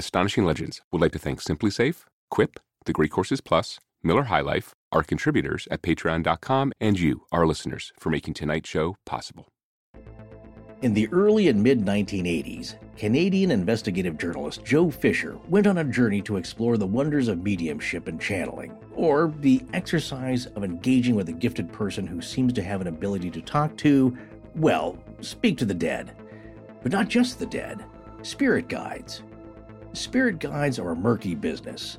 Astonishing Legends would like to thank SimpliSafe, Quip, The Great Courses Plus, Miller High Life, our contributors at patreon.com, and you, our listeners, for making tonight's show possible. In the early and mid 1980s, Canadian investigative journalist Joe Fisher went on a journey to explore the wonders of mediumship and channeling, or the exercise of engaging with a gifted person who seems to have an ability to talk to, well, speak to the dead. But not just the dead, spirit guides. Spirit guides are a murky business,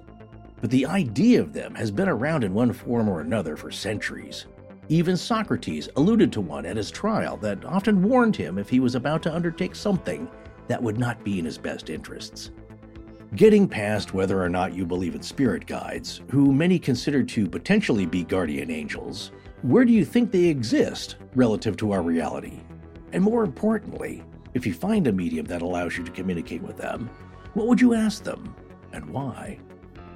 but the idea of them has been around in one form or another for centuries. Even Socrates alluded to one at his trial that often warned him if he was about to undertake something that would not be in his best interests. Getting past whether or not you believe in spirit guides, who many consider to potentially be guardian angels, where do you think they exist relative to our reality? And more importantly, if you find a medium that allows you to communicate with them, what would you ask them and why?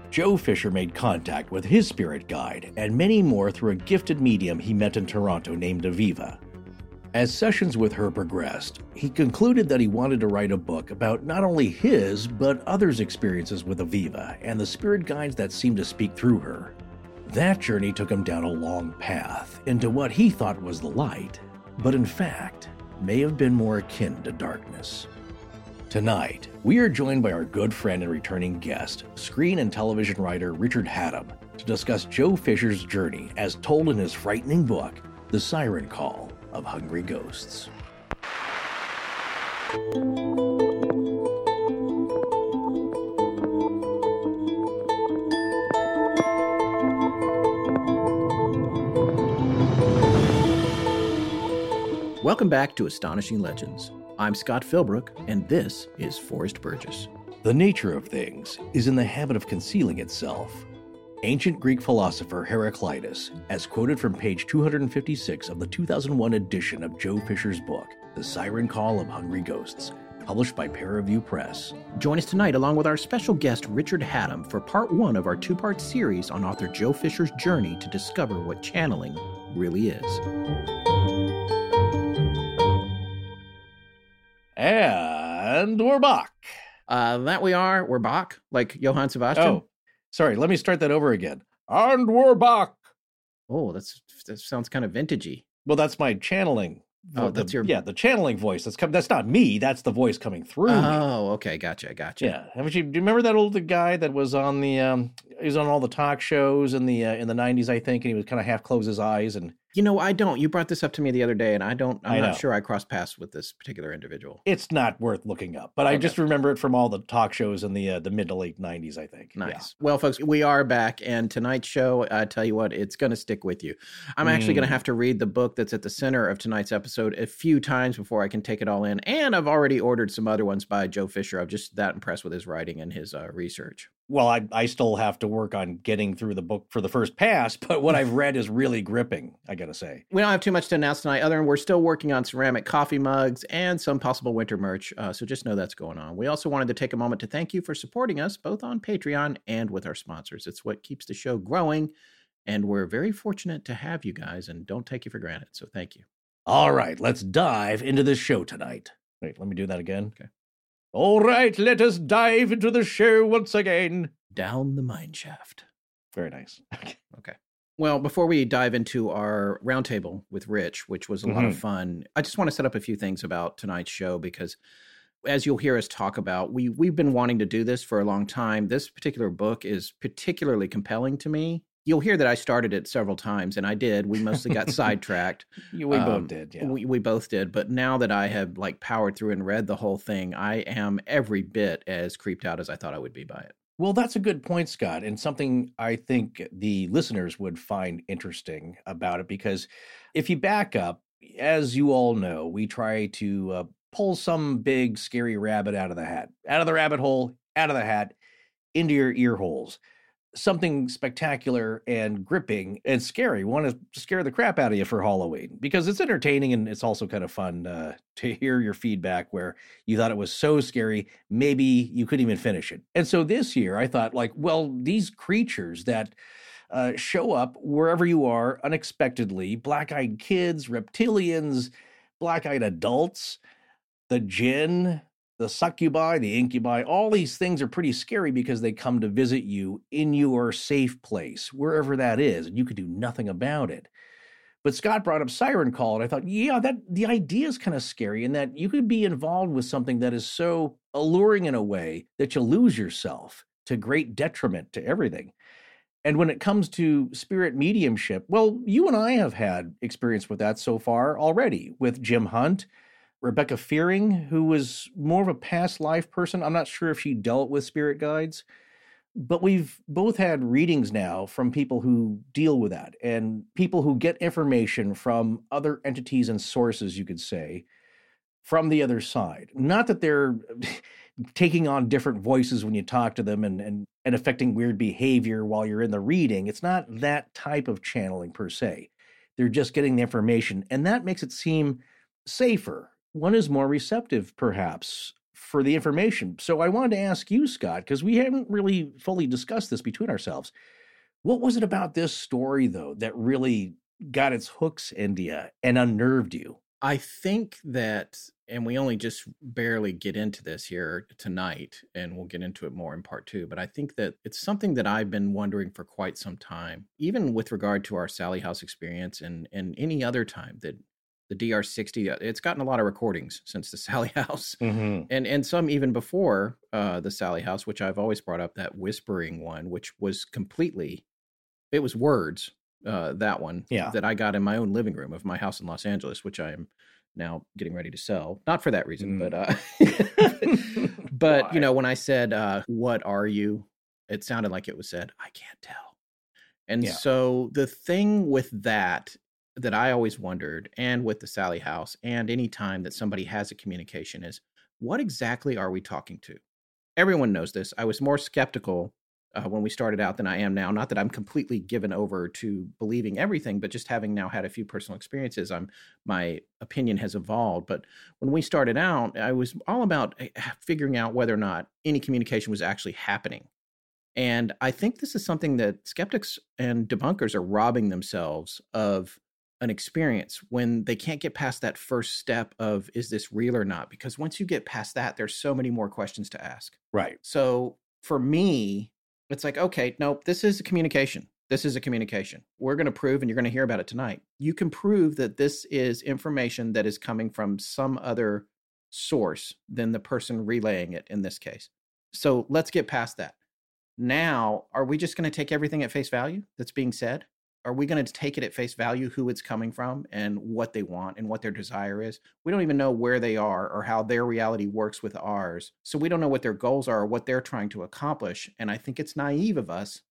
Joe Fisher made contact with his spirit guide and many more through a gifted medium he met in Toronto named Aviva. As sessions with her progressed, he concluded that he wanted to write a book about not only his, but others' experiences with Aviva and the spirit guides that seemed to speak through her. That journey took him down a long path into what he thought was the light, but in fact, may have been more akin to darkness. Tonight, we are joined by our good friend and returning guest, screen and television writer Richard Hatem, to discuss Joe Fisher's journey as told in his frightening book, The Siren Call of Hungry Ghosts. Welcome back to Astonishing Legends. I'm Scott Philbrook, and this is Forrest Burgess. The nature of things is in the habit of concealing itself. Ancient Greek philosopher Heraclitus, as quoted from page 256 of the 2001 edition of Joe Fisher's book, The Siren Call of Hungry Ghosts, published by Paraview Press. Join us tonight along with our special guest Richard Hatem for part one of our two part series on author Joe Fisher's journey to discover what channeling really is. And we're back. Uh, that we are. We're back, like Johann Sebastian. Oh, sorry. Let me start that over again. And we're back. Oh, that's that sounds kind of vintagey. Well, that's my channeling. Oh, the- that's your- yeah, the channeling voice. That's come. That's not me. That's the voice coming through. me. Oh, okay, gotcha, gotcha. Yeah, haven't you? Do you remember that old guy that was on the? um He was on all the talk shows in the uh, in the nineties, I think, and he was kind of half close his eyes and You know, I don't. You brought this up to me the other day, and I don't. I'm I not sure I crossed paths with this particular individual. it's not worth looking up. But I just remember it from all the talk shows in the uh, the mid to late nineties, I think. Yeah. Nice. Well, folks, we are back, and tonight's show, I tell you what, it's going to stick with you. I'm actually going Mm. to have to read the book that's at the center of tonight's episode a few times before I can take it all in. And I've already ordered some other ones by Joe Fisher. I'm just that impressed with his writing and his uh, research. Well, I I still have to work on getting through the book for the first pass, but what I've read is really gripping. I gotta say. We don't have too much to announce tonight, other than we're still working on ceramic coffee mugs and some possible winter merch. Uh, so just know that's going on. We also wanted to take a moment to thank you for supporting us both on Patreon and with our sponsors. It's what keeps the show growing, and we're very fortunate to have you guys, and don't take you for granted. So thank you. All right, let's dive into this show tonight. Wait, let me do that again. Okay. All right, let us dive into the show once again. Down the mine shaft. Very nice. Okay. Well, before we dive into our roundtable with Rich, which was a lot of Mhm. fun, I just want to set up a few things about tonight's show because as you'll hear us talk about, we we've been wanting to do this for a long time. This particular book is particularly compelling to me. You'll hear that I started it several times, and I did. We mostly got sidetracked. We Um, both did, yeah. We, we both did. But now that I have like powered through and read the whole thing, I am every bit as creeped out as I thought I would be by it. Well, that's a good point, Scott, and something I think the listeners would find interesting about it because if you back up, as you all know, we try to uh, pull some big scary rabbit out of the hat, out of the rabbit hole, out of the hat, into your ear holes. Something spectacular and gripping and scary. We want to scare the crap out of you for Halloween because it's entertaining and it's also kind of fun uh, to hear your feedback where you thought it was so scary, maybe you couldn't even finish it. And so this year, I thought, like, well, these creatures that uh, show up wherever you are unexpectedly black eyed kids, reptilians, black eyed adults, the jinn, the succubi, the incubi, all these things are pretty scary because they come to visit you in your safe place, wherever that is, and you could do nothing about it. But Scott brought up Siren Call, and I thought, yeah, that the idea is kind of scary in that you could be involved with something that is so alluring in a way that you lose yourself to great detriment to everything. And when it comes to spirit mediumship, well, you and I have had experience with that so far already with Jim Hunt Rebecca Fearing, who was more of a past life person. I'm not sure if she dealt with spirit guides, but we've both had readings now from people who deal with that and people who get information from other entities and sources, you could say, from the other side. Not that they're taking on different voices when you talk to them and, and, and affecting weird behavior while you're in the reading. It's not that type of channeling per se. They're just getting the information, and that makes it seem safer one is more receptive, perhaps, for the information. So I wanted to ask you, Scott, because we haven't really fully discussed this between ourselves. What was it about this story, though, that really got its hooks you and unnerved you? I think that, and we only just barely get into this here tonight, and we'll get into it more in part two, but I think that it's something that I've been wondering for quite some time, even with regard to our Sally House experience and, and any other time that the DR60. Uh, it's gotten a lot of recordings since the Sally House, mm-hmm. and and some even before uh, the Sally House, which I've always brought up that whispering one, which was completely, it was words. Uh, that one, yeah, that I got in my own living room of my house in Los Angeles, which I am now getting ready to sell. Not for that reason, mm. but uh, but you know, when I said, uh, "What are you?" It sounded like it was said, "I can't tell." And yeah. so the thing with that that I always wondered, and with the Sally House, and any time that somebody has a communication, is what exactly are we talking to? Everyone knows this. I was more skeptical uh, when we started out than I am now. Not that I'm completely given over to believing everything, but just having now had a few personal experiences, I'm my opinion has evolved. But when we started out, I was all about eh, figuring out whether or not any communication was actually happening. And I think this is something that skeptics and debunkers are robbing themselves of an experience when they can't get past that first step of is this real or not? Because once you get past that there's so many more questions to ask. Right. So for me it's like okay nope this is a communication. This is a communication. We're going to prove and you're going to hear about it tonight. You can prove that this is information that is coming from some other source than the person relaying it in this case. So let's get past that. Now are we just going to take everything at face value that's being said are we going to take it at face value who it's coming from and what they want and what their desire is? We don't even know where they are or how their reality works with ours so we don't know what their goals are or what they're trying to accomplish and i think it's naive of us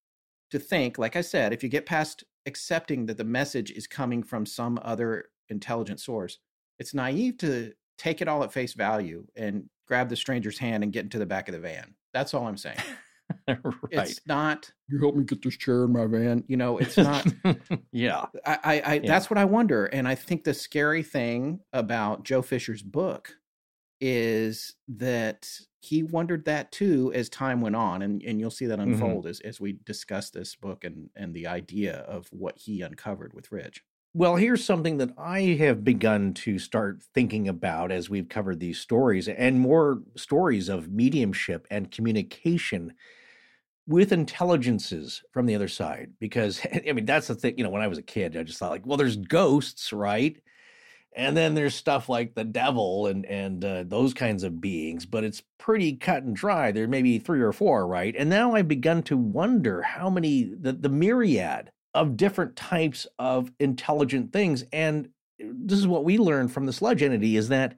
to think like i said if you get past accepting that the message is coming from some other intelligent source it's naive to take it all at face value and grab the stranger's hand and get into the back of the van. That's all i'm saying right. It's not. You help me get this chair in my van. You know, it's not. yeah. I, I, I yeah. that's what I wonder, and I think the scary thing about Joe Fisher's book is that he wondered that too as time went on, and and you'll see that mm-hmm. unfold mm-hmm. as as we discuss this book and and the idea of what he uncovered with Rich. Well, here's something that I have begun to start thinking about as we've covered these stories and more stories of mediumship and communication with intelligences from the other side. Because, I mean, that's the thing, you know, when I was a kid, I just thought, like, well, there's ghosts, right? And then there's stuff like the devil and and uh, those kinds of beings, but it's pretty cut and dry. There may be three or four, right? And now I've begun to wonder how many the, the myriad of different types of intelligent things. And eh, this is what we learned from the sludge entity is that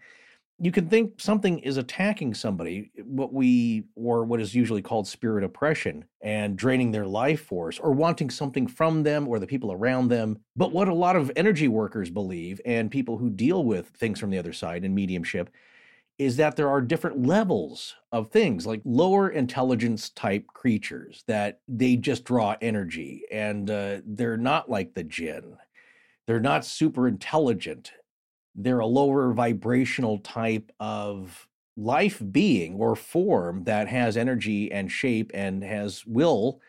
you can think something is attacking somebody, eh, what we, or what is usually called spirit oppression, and draining their life force, or wanting something from them or the people around them. But what a lot of energy workers believe, and people who deal with things from the other side and mediumship, is that there are different levels of things like lower intelligence type creatures that they just draw energy and uh, they're not like the jinn they're not super intelligent they're a lower vibrational type of life being or form that has energy and shape and has will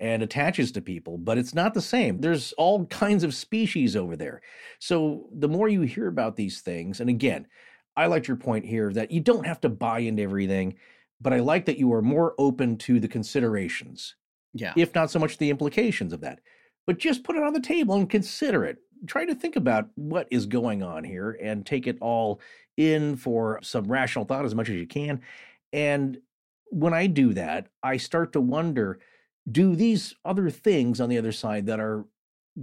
and attaches to people, but it's not the same. There's all kinds of species over there. So the more you hear about these things, and again, I liked your point here that you don't have to buy into everything, but I like that you are more open to the considerations, Yeah. if not so much the implications of that. But just put it on the table and consider it. Try to think about what is going on here and take it all in for some rational thought as much as you can. And when I do that, I start to wonder do these other things on the other side that are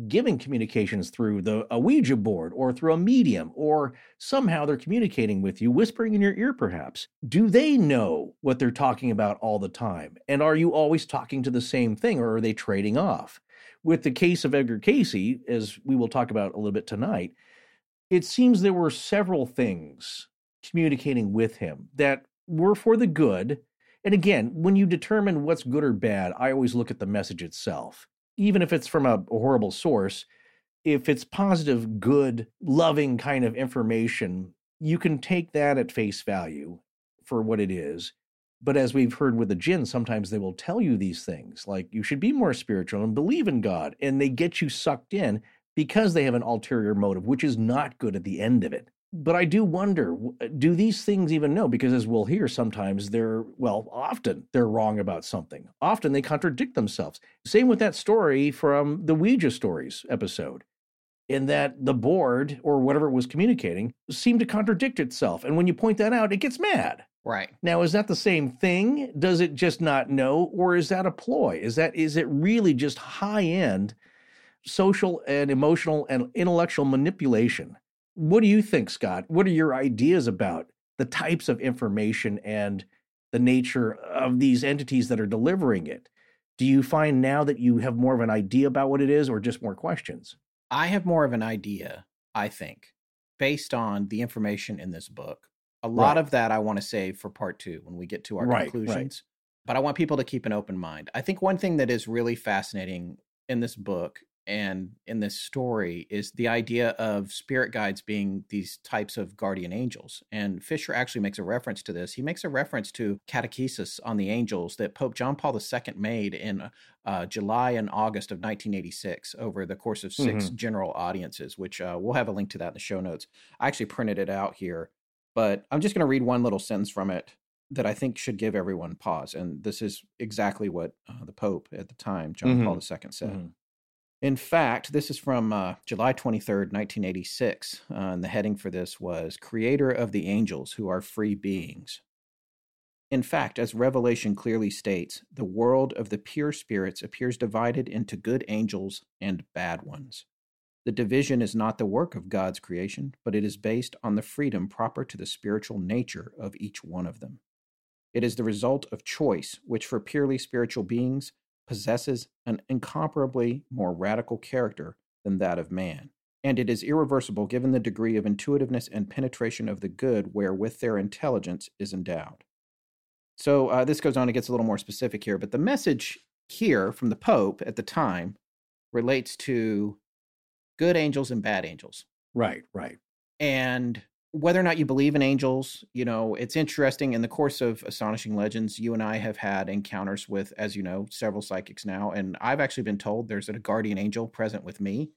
giving communications through the a Ouija board or through a medium or somehow they're communicating with you whispering in your ear perhaps. Do they know what they're talking about all the time? And are you always talking to the same thing or are they trading off? With the case of Edgar Cayce as we will talk about a little bit tonight it seems there were several things communicating with him that were for the good. And again when you determine what's good or bad I always look at the message itself even if it's from a, horrible source, if it's positive, good, loving kind of information, you can take that at face value for what it is. But as we've heard with the jinn, sometimes they will tell you these things like you should be more spiritual and believe in God, and they get you sucked in because they have an ulterior motive, which is not good at the end of it but I do wonder do these things even know? Because as we'll hear, sometimes they're, well, often they're wrong about something. Often they contradict themselves. Same with that story from the Ouija stories episode, in that the board or whatever it was communicating seemed to contradict itself. And when you point that out, it gets mad. Right. Now, is that the same thing? Does it just not know? Or is that a ploy? Is that is it really just high end social and emotional and intellectual manipulation? What do you think, Scott? What are your ideas about the types of information and the nature of these entities that are delivering it? Do you find now that you have more of an idea about what it is or just more questions? I have more of an idea, I think, based on the information in this book. A lot Right. of that I want to save for part two when we get to our Right, right. conclusions. But I want people to keep an open mind. I think one thing that is really fascinating in this book and in this story is the idea of spirit guides being these types of guardian angels. And Fisher actually makes a reference to this. He makes a reference to catechesis on the angels that Pope John Paul II made in uh, July and August of 1986 over the course of 6 general audiences, which uh, we'll have a link to that in the show notes. I actually printed it out here, but I'm just going to read one little sentence from it that I think should give everyone pause. And this is exactly what uh, the Pope at the time, John Mhm. Paul II, said. Mhm. In fact, this is from uh, July 23rd, 1986. Uh, and the heading for this was Creator of the Angels Who Are Free Beings. In fact, as Revelation clearly states, the world of the pure spirits appears divided into good angels and bad ones. The division is not the work of God's creation, but it is based on the freedom proper to the spiritual nature of each one of them. It is the result of choice, which for purely spiritual beings possesses an incomparably more radical character than that of man. And it is irreversible given the degree of intuitiveness and penetration of the good wherewith their intelligence is endowed. So uh, this goes on, it gets a little more specific here, but the message here from the Pope at the time relates to good angels and bad angels Right, right. and whether or not you believe in angels, you know, it's interesting. In the course of Astonishing Legends, you and I have had encounters with, as you know, several psychics now. And I've actually been told there's a guardian angel present with me.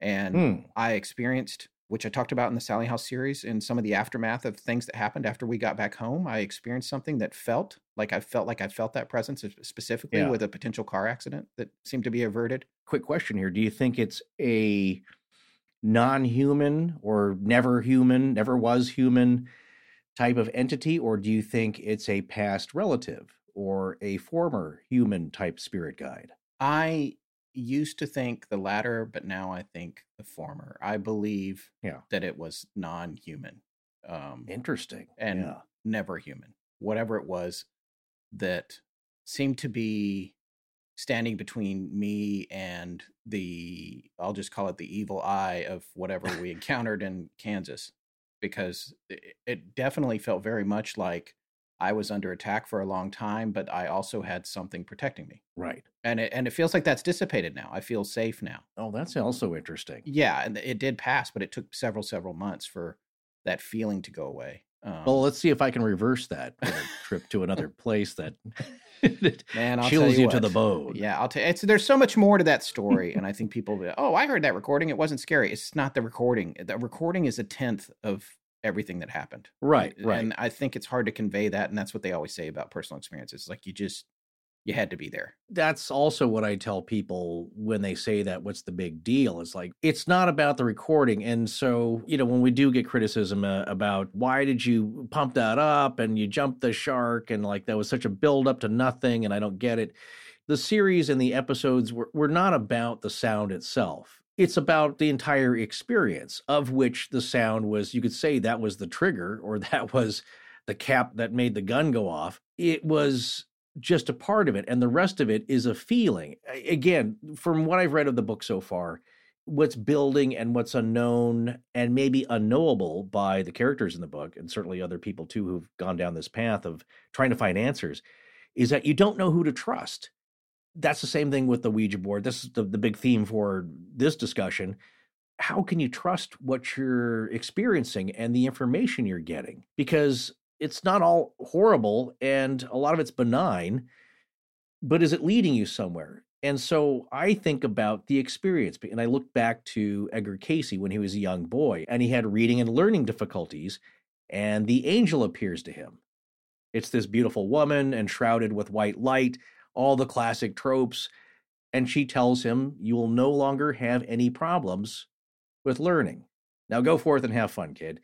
And Hmm. I experienced, which I talked about in the Sally House series, in some of the aftermath of things that happened after we got back home. I experienced something that felt like I felt like I felt that presence specifically Yeah. with a potential car accident that seemed to be averted. Quick question here. Do you think it's a non human or never human, never was human type of entity, or do you think it's a past relative or a former human type spirit guide? I used to think the latter, but now I think the former. I believe Yeah. that it was non-human, um, Interesting. and yeah. never human. Whatever it was that seemed to be standing between me and the I'll just call it the evil eye of whatever we encountered in Kansas because it, it definitely felt very much like I was under attack for a long time but I also had something protecting me Right. and it and it feels like that's dissipated now. I feel safe now. Oh, that's also interesting. Yeah, and it did pass, but it took several several months for that feeling to go away. Um, Well, let's see if I can reverse that trip to another place that, that man, I'll chills tell you, you, to the bone. Yeah, I'll tell. It's there's so much more to that story, and I think people. Will be, oh, I heard that recording. It wasn't scary. It's not the recording. The recording is a tenth of everything that happened. Right, right. And I think it's hard to convey that. And that's what they always say about personal experiences. Like you just, you had to be there. That's also what I tell people when they say that. What's the big deal? It's like, it's not about the recording. And so, you know, when we do get criticism uh, about why did you pump that up and you jumped the shark and like that was such a build up to nothing and I don't get it. The series and the episodes were, were not about the sound itself. It's about the entire experience, of which the sound was, you could say that was the trigger or that was the cap that made the gun go off. It was just a part of it and the rest of it is a feeling. Again from what i've read of the book so far what's building and what's unknown and maybe unknowable by the characters in the book and certainly other people too who've gone down this path of trying to find answers is that you don't know who to trust. That's the same thing with the ouija board. This is the, the big theme for this discussion. How can you trust what you're experiencing and the information you're getting? Because it's not all horrible and a lot of it's benign, but is it leading you somewhere? And so I think about the experience, and I look back to Edgar Cayce when he was a young boy and he had reading and learning difficulties, and the angel appears to him. It's this beautiful woman enshrouded with white light, all the classic tropes, and she tells him, You will no longer have any problems with learning. Now go forth and have fun, kid.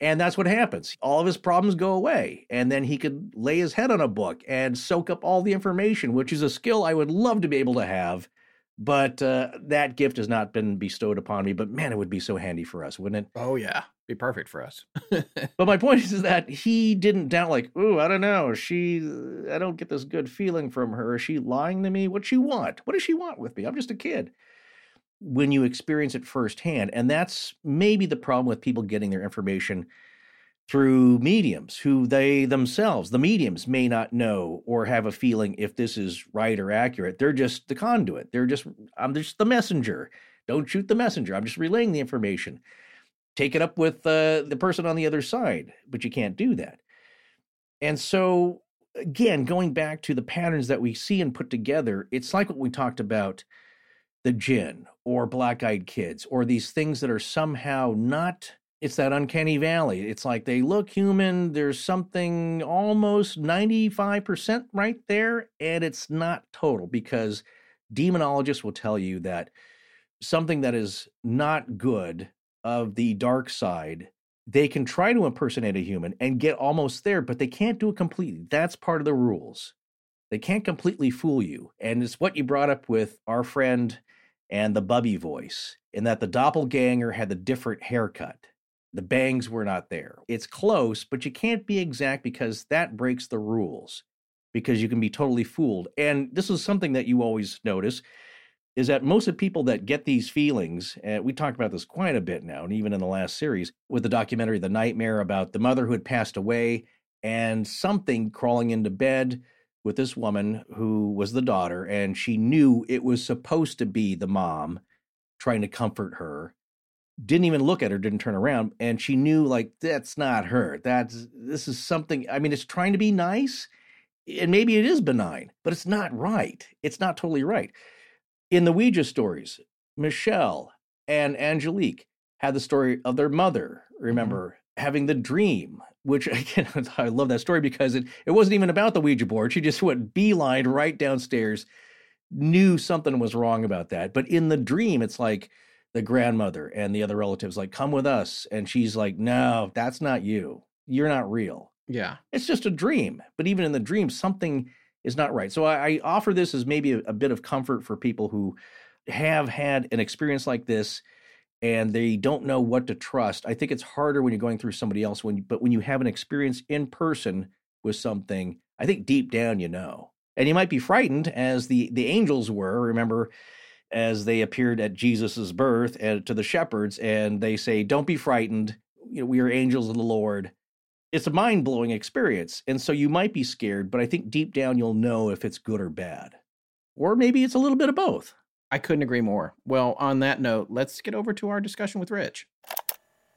And that's what happens. All of his problems go away. And then he could lay his head on a book and soak up all the information, which is a skill I would love to be able to have. But uh, that gift has not been bestowed upon me. But man, it would be so handy for us, wouldn't it? Oh, yeah. Be perfect for us. but my point is, is that he didn't doubt, like, oh, I don't know. She, I don't get this good feeling from her. Is she lying to me? What she want? What does she want with me? I'm just a kid when you experience it firsthand. And that's maybe the problem with people getting their information through mediums who they themselves, the mediums, may not know or have a feeling if this is right or accurate. They're just the conduit. They're just, I'm just the messenger. Don't shoot the messenger. I'm just relaying the information. Take it up with uh, the person on the other side, but you can't do that. And so, again, going back to the patterns that we see and put together, it's like what we talked about the jinn or black eyed kids or these things that are somehow not it's that uncanny valley. It's like they look human there's something almost 95% right there and it's not total because demonologists will tell you that something that is not good of the dark side they can try to impersonate a human and get almost there but they can't do it completely. That's part of the rules. They can't completely fool you and it's what you brought up with our friend and the Bubby voice, in that the doppelganger had the different haircut. The bangs were not there. It's close, but you can't be exact because that breaks the rules, because you can be totally fooled. And this is something that you always notice is that most of the people that get these feelings, and we talked about this quite a bit now, and even in the last series with the documentary The Nightmare about the mother who had passed away and something crawling into bed with this woman who was the daughter, and she knew it was supposed to be the mom trying to comfort her. Didn't even look at her, didn't turn around, and she knew like that's not her. That's this is something. I mean, it's trying to be nice, and maybe it is benign, but it's not right. It's not totally right. In the Ouija stories, Michelle and Angelique had the story of their mother. Mm-hmm. Remember. Having the dream which again, I love that story because it, it wasn't even about the Ouija board. She just went beeline right downstairs, knew something was wrong about that. But in the dream, it's like the grandmother and the other relatives like, come with us. And she's like, no, that's not you. You're not real. Yeah. It's just a dream. But even in the dream, something is not right. So I, I offer this as maybe a, a bit of comfort for people who have had an experience like this and they don't know what to trust. I think it's harder when you're going through somebody else when but when you have an experience in person with something, I think deep down you know. And you might be frightened as the the angels were, remember as they appeared at Jesus's birth and to the shepherds and they say don't be frightened, you know, we are angels of the Lord. It's a mind-blowing experience. And so you might be scared, but I think deep down you'll know if it's good or bad. Or maybe it's a little bit of both. I couldn't agree more. Well, on that note, let's get over to our discussion with Rich.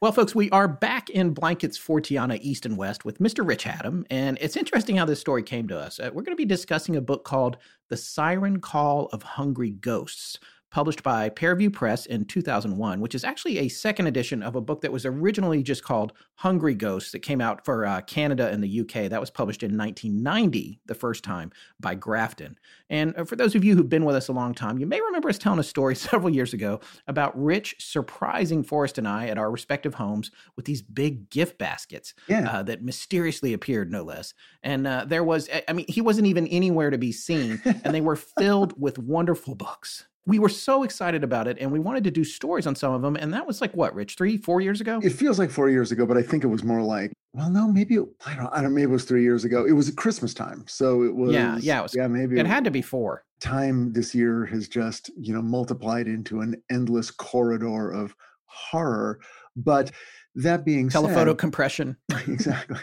Well, folks, we are back in Blankets Forteana East and West with Mr. Rich Hatem, and it's interesting how this story came to us. Uh, we're going to be discussing a book called The Siren Call of Hungry Ghosts published by Paraview Press in 2001, which is actually a second edition of a book that was originally just called Hungry Ghosts that came out for uh, Canada and the UK. That was published in 1990, the first time, by Grafton. And uh, for those of you who've been with us a long time, you may remember us telling a story several years ago about Rich surprising Forrest and I at our respective homes with these big gift baskets Yeah. uh, that mysteriously appeared, no less. And uh, there was, I mean, he wasn't even anywhere to be seen, and they were filled with wonderful books. We were so excited about it, and we wanted to do stories on some of them. And that was like what, Rich, three, four years ago? It feels like four years ago, but I think it was more like, well, no, maybe it, I don't, I don't, maybe it was three years ago. It was at Christmas time, so it was. Yeah, yeah, it was- yeah, maybe It had to be four. time this year has just you know multiplied into an endless corridor of horror. But that being Telephoto said, compression. exactly.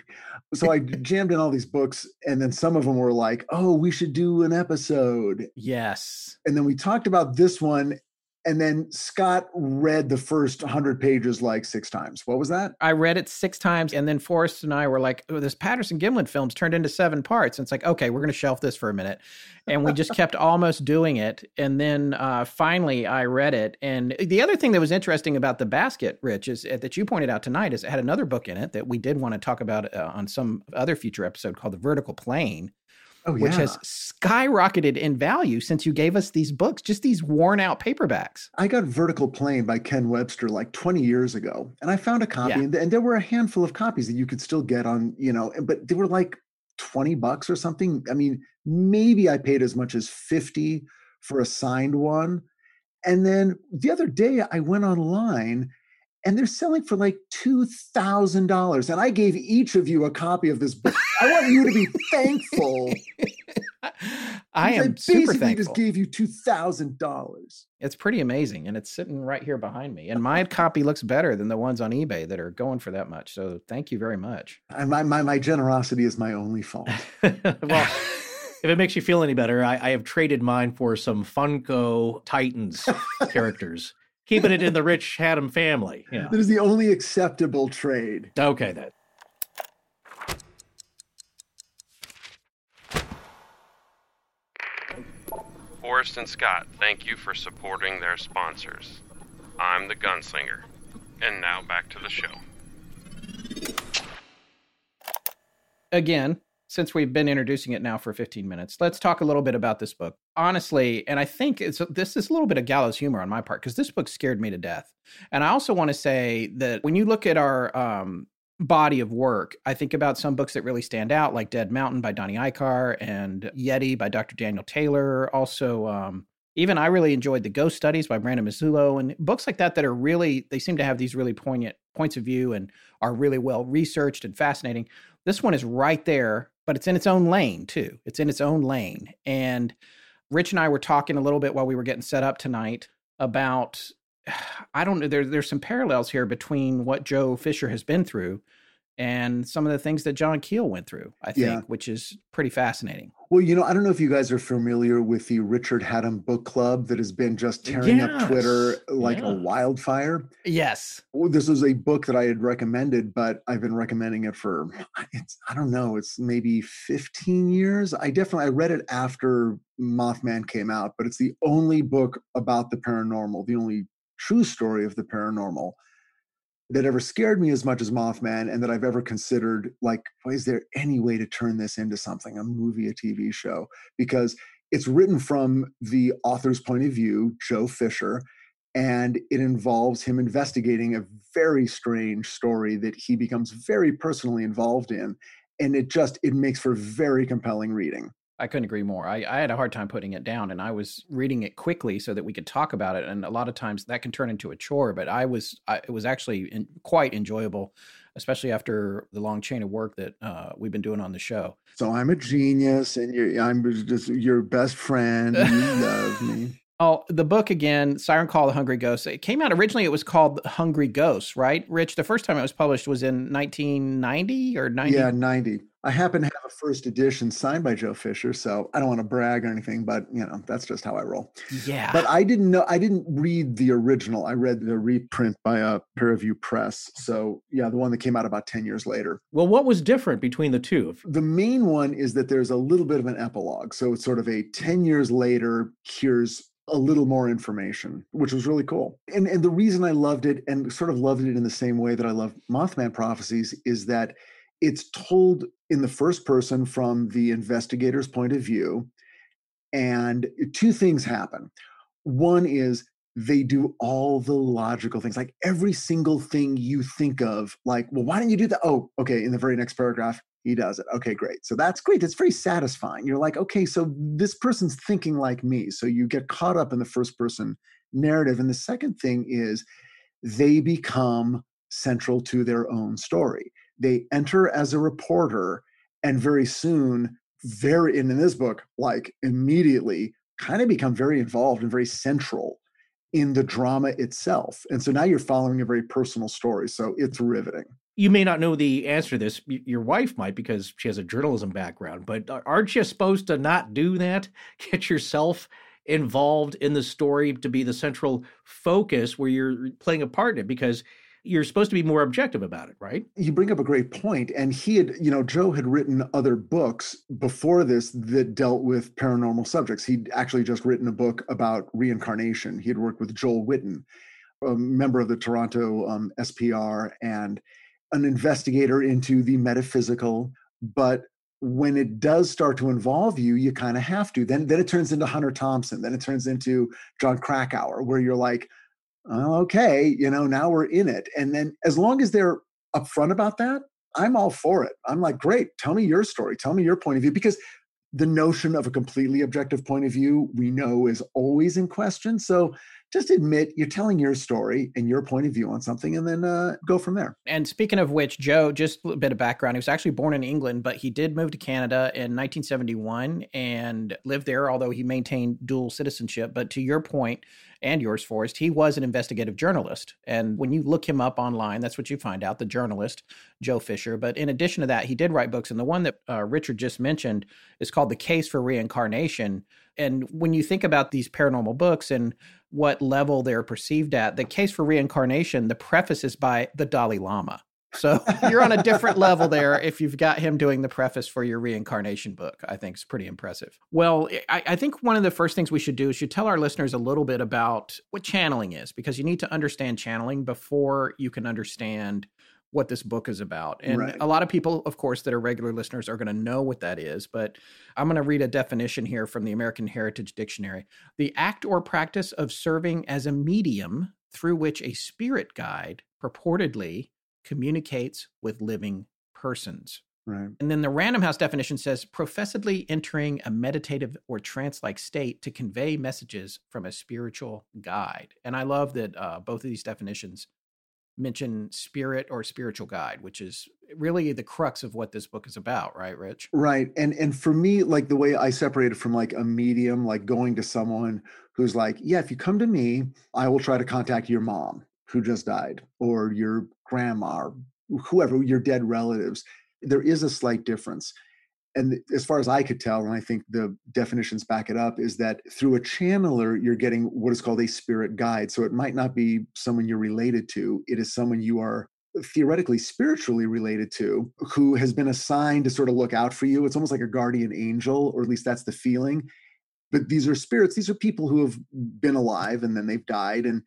So I jammed in all these books, and then some of them were like, "Oh, we should do an episode," Yes. and then we talked about this one, and then Scott read the first hundred pages like six times. What was that? I read it six times, and then Forrest and I were like, oh, this Patterson Gimlin film's turned into seven parts. And it's like, okay, we're going to shelf this for a minute. And we just kept almost doing it. And then uh, finally, I read it. And the other thing that was interesting about the basket, Rich, is uh, that you pointed out tonight, is it had another book in it that we did want to talk about uh, on some other future episode called The Vertical Plane, Oh which yeah. has skyrocketed in value since you gave us these books, just these worn out paperbacks. I got Vertical Plane by Ken Webster like 20 years ago, and I found a copy, Yeah. and, and there were a handful of copies that you could still get on, you know, but they were like 20 bucks or something. I mean, maybe I paid as much as 50 for a signed one. And then the other day I went online and they're selling for like $2,000. And I gave each of you a copy of this book. I want you to be thankful. I am super basically thankful. just gave you $2,000. It's pretty amazing, and it's sitting right here behind me. And my copy looks better than the ones on eBay that are going for that much. So thank you very much. And my, my, my generosity is my only fault. well, if it makes you feel any better, I, I have traded mine for some Funko Titans characters, keeping it in the Rich Hatem family. Yeah. That is the only acceptable trade. Okay, then. Forrest and Scott, thank you for supporting their sponsors. I'm the gunslinger. And now back to the show. Again, since we've been introducing it now for 15 minutes, let's talk a little bit about this book. Honestly, and I think it's this is a little bit of gallows humor on my part because this book scared me to death. And I also want to say that when you look at our um, body of work, I think about some books that really stand out, like Dead Mountain by Donnie Eichar and Yeti by Dr. Daniel Taylor. Also, um, even I really enjoyed The Ghost Studies by Brandon Massullo and books like that that are really, they seem to have these really poignant points of view and are really well researched and fascinating. This one is right there, but it's in its own lane too. It's in its own lane. And Rich and I were talking a little bit while we were getting set up tonight about I don't know. There, there's some parallels here between what Joe Fisher has been through and some of the things that John Keel went through, I think, Yeah. which is pretty fascinating. Well, you know, I don't know if you guys are familiar with the Richard Hatem Book Club that has been just tearing up Twitter like Yeah. a wildfire. Yes. Well, This is a book that I had recommended, but I've been recommending it for it's I don't know, it's maybe 15 years. I definitely I read it after Mothman came out, but it's the only book about the paranormal, the only true story of the paranormal that ever scared me as much as Mothman and that I've ever considered like, is there any way to turn this into something, a movie, a TV show? Because it's written from the author's point of view, Joe Fisher, and it involves him investigating a very strange story that he becomes very personally involved in. And it just it makes for very compelling reading. I couldn't agree more. I, I had a hard time putting it down, and I was reading it quickly so that we could talk about it. And a lot of times that can turn into a chore, but I was I, it was actually in, quite enjoyable, especially after the long chain of work that uh, we've been doing on the show. So I'm a genius, and you're, I'm just your best friend. You love me. Oh, the book again, Siren Call: The Hungry Ghost. It came out originally. It was called Hungry Ghosts, right? Rich. The first time it was published was in 1990 or 90. Yeah, 90. I happen to have a first edition signed by Joe Fisher, so I don't want to brag or anything, but you know that's just how I roll. yeah. But I didn't know. I didn't read the original. I read the reprint by a Paraview press. So yeah, the one that came out about 10 years later. Well, what was different between the two? The main one is that there's a little bit of an epilogue. So it's sort of a 10 years later, here's a little more information, which was really cool. And and the reason I loved it and sort of loved it in the same way that I love Mothman prophecies is that it's told in the first person from the investigator's point of view. And two things happen. One is they do all the logical things, like every single thing you think of, like, well, why don't you do that? Oh, okay. In the very next paragraph, he does it. Okay, great. So that's great. It's very satisfying. You're like, okay, so this person's thinking like me. So you get caught up in the first person narrative. And the second thing is they become central to their own story. They enter as a reporter, and very soon, very and in this book, like immediately, kind of become very involved and very central in the drama itself. And so now you're following a very personal story. So it's riveting you may not know the answer to this. Your wife might because she has a journalism background, but aren't you supposed to not do that? Get yourself involved in the story to be the central focus where you're playing a part in it because you're supposed to be more objective about it, right? You bring up a great point. And he had, you know, Joe had written other books before this that dealt with paranormal subjects. He'd actually just written a book about reincarnation. He had worked with Joel Whitton, a member of the Toronto um, SPR, and an investigator into the metaphysical, but when it does start to involve you, you kind of have to. Then, then it turns into Hunter Thompson. Then it turns into Jon Krakauer, where you're like, oh, okay, you know, now we're in it. And then as long as they're upfront about that, I'm all for it. I'm like, great, tell me your story, tell me your point of view, because the notion of a completely objective point of view we know is always in question. So just admit you're telling your story and your point of view on something and then uh, go from there. And speaking of which, Joe, just a bit of background. He was actually born in England, but he did move to Canada in 1971 and lived there, although he maintained dual citizenship. But to your point, and yours, Forrest, he was an investigative journalist. And when you look him up online, that's what you find out the journalist, Joe Fisher. But in addition to that, he did write books. And the one that uh, Richard just mentioned is called The Case for Reincarnation. And when you think about these paranormal books and what level they're perceived at. The case for reincarnation, the preface is by the Dalai Lama. So you're on a different level there if you've got him doing the preface for your reincarnation book. I think is pretty impressive. Well, I, I, think one of the first things we should do is you tell our listeners a little bit about what channeling is, because you need to understand channeling before you can understand what this book is about. And right. a lot of people, of course, that are regular listeners are going to know what that is. But I'm going to read a definition here from the American Heritage Dictionary the act or practice of serving as a medium through which a spirit guide purportedly communicates with living persons. Right. And then the Random House definition says professedly entering a meditative or trance like state to convey messages from a spiritual guide. And I love that uh, both of these definitions mention spirit or spiritual guide, which is really the crux of what this book is about, right, Rich? Right. And and for me, like the way I separated from like a medium, like going to someone who's like, yeah, if you come to me, I will try to contact your mom who just died, or your grandma, or whoever, your dead relatives. There is a slight difference and as far as I could tell, and I think the definitions back it up, is that through a channeler, you're getting what is called a spirit guide. So it might not be someone you're related to, it is someone you are theoretically spiritually related to who has been assigned to sort of look out for you. It's almost like a guardian angel, or at least that's the feeling. But these are spirits, these are people who have been alive and then they've died, and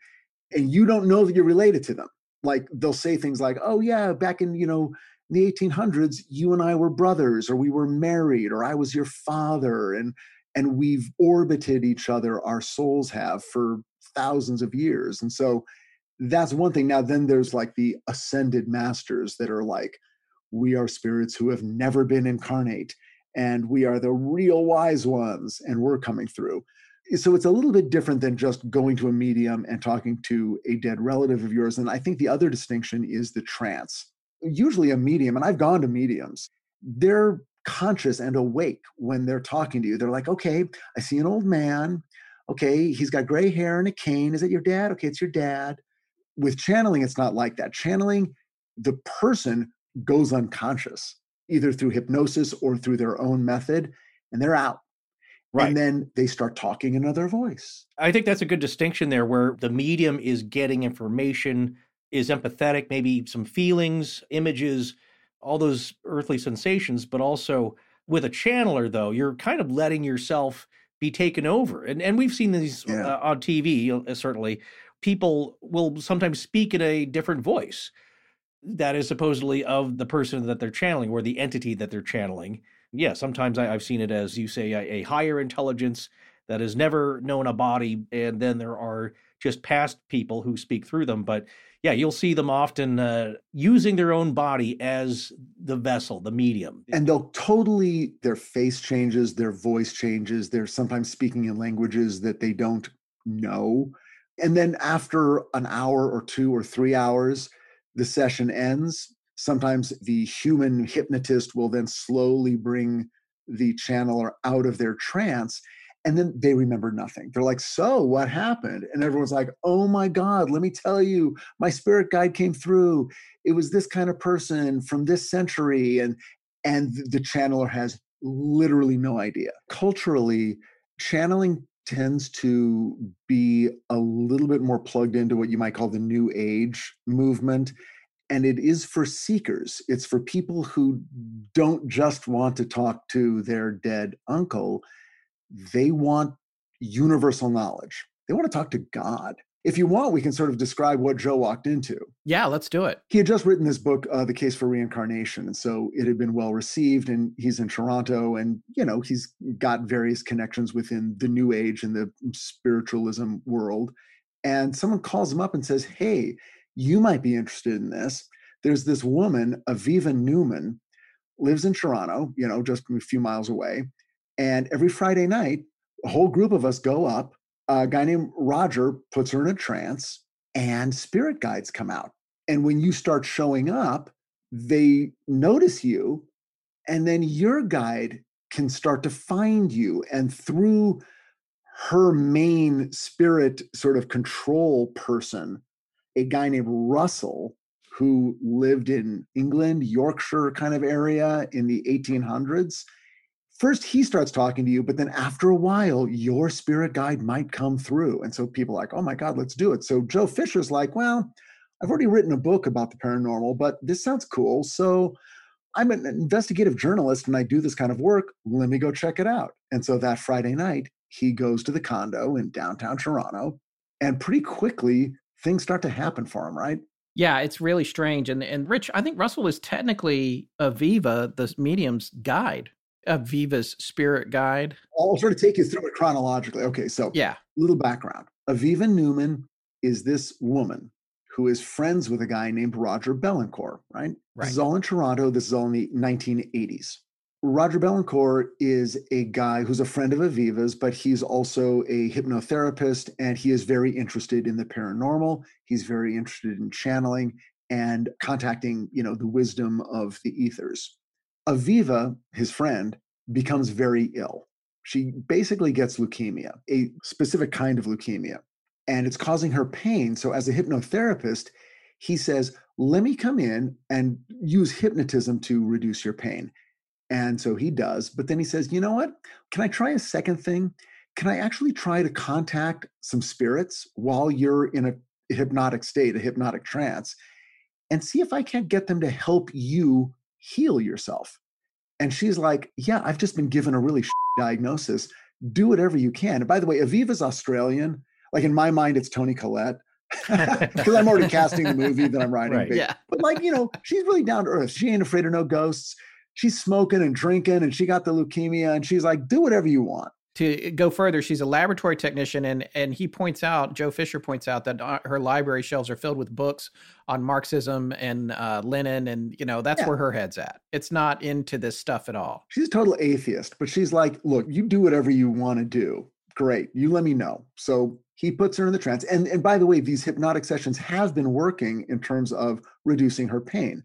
and you don't know that you're related to them. Like they'll say things like, "Oh yeah, back in you know in the 1800s you and i were brothers or we were married or i was your father and and we've orbited each other our souls have for thousands of years. And so that's one thing. Now then there's like the ascended masters that are like we are spirits who have never been incarnate and we are the real wise ones and we're coming through. So it's a little bit different than just going to a medium and talking to a dead relative of yours and i think the other distinction is the trance usually a medium, and I've gone to mediums, they're conscious and awake when they're talking to you. They're like, okay, I see an old man. Okay, he's got gray hair and a cane. Is it your dad? Okay, it's your dad. With channeling, it's not like that. Channeling, the person goes unconscious, either through hypnosis or through their own method, and they're out. Right. And then they start talking another voice. I think that's a good distinction there where the medium is getting information is empathetic, maybe some feelings, images, all those earthly sensations, but also with a channeler, though, you're kind of letting yourself be taken over. And and we've seen these Yeah. uh, on TV uh, certainly. People will sometimes speak in a different voice that is supposedly of the person that they're channeling or the entity that they're channeling. Yeah, sometimes I, I've seen it as you say a, a higher intelligence that has never known a body, and then there are just past people who speak through them. But yeah, you'll see them often uh, using their own body as the vessel, the medium. and they'll totally their face changes their voice changes they're sometimes speaking in languages that they don't know and then after an hour or two or three hours the session ends sometimes the human hypnotist will then slowly bring the channeler out of their trance and then they remember nothing. They're like so what happened? And everyone's like oh my god let me tell you my spirit guide came through. It was this kind of person from this century and and the channeler has literally no idea. Culturally, channeling tends to be a little bit more plugged into what you might call the new age movement and it is for seekers. It's for people who don't just want to talk to their dead uncle they want universal knowledge. They want to talk to god. If you want we can sort of describe what joe walked into. Yeah, let's do it. he had just written this book uh, the case for reincarnation and so it had been well received and he's in toronto and you know he's got various connections within the new age and the spiritualism world and someone calls him up and says hey you might be interested in this. There's this woman aviva newman lives in toronto you know just a few miles away and every friday night a whole group of us go up a guy named roger puts her in a trance and spirit guides come out and when you start showing up, they notice you, and then your guide can start to find you. And through her main spirit sort of control person, a guy named Russell, who lived in England, Yorkshire kind of area in the 1800s. First, he starts talking to you, but then after a while, your spirit guide might come through. And so people are like, oh my God, let's do it. So Joe Fisher's like, well, I've already written a book about the paranormal, but this sounds cool. So I'm an investigative journalist and I do this kind of work. Let me go check it out. And so that Friday night, he goes to the condo in downtown Toronto. And pretty quickly, things start to happen for him, right? Yeah, it's really strange. And and Rich, I think Russell is technically Aviva, the medium's guide. Aviva's spirit guide. I'll sort of take you through it chronologically. Okay, so Yeah. little background. Aviva Newman is this woman who is friends with a guy named Roger Bellencourt, right? right? This is all in Toronto. This is all in the 1980s. Roger Bellencourt is a guy who's a friend of Aviva's, but he's also a hypnotherapist and he is very interested in the paranormal. He's very interested in channeling and contacting, you know, the wisdom of the ethers. Aviva, his friend, becomes very ill. She basically gets leukemia, a specific kind of leukemia, and it's causing her pain. So, as a hypnotherapist, he says, Let me come in and use hypnotism to reduce your pain. And so he does. But then he says, You know what? Can I try a second thing? Can I actually try to contact some spirits while you're in a hypnotic state, a hypnotic trance, and see if I can't get them to help you heal yourself? And she's like, Yeah, I've just been given a really diagnosis. Do whatever you can. And by the way, Aviva's Australian. Like in my mind, it's Toni Collette because I'm already casting the movie that I'm writing. Right. Yeah. But like, you know, she's really down to earth. She ain't afraid of no ghosts. She's smoking and drinking and she got the leukemia and she's like, do whatever you want. To go further, she's a laboratory technician, and and he points out, Joe Fisher points out that uh, her library shelves are filled with books on Marxism and uh, Lenin, and you know that's Yeah. where her head's at. It's not into this stuff at all. She's a total atheist, but she's like, look, you do whatever you want to do. Great. You let me know. So he puts her in the trance. And, and by the way, these hypnotic sessions have been working in terms of reducing her pain.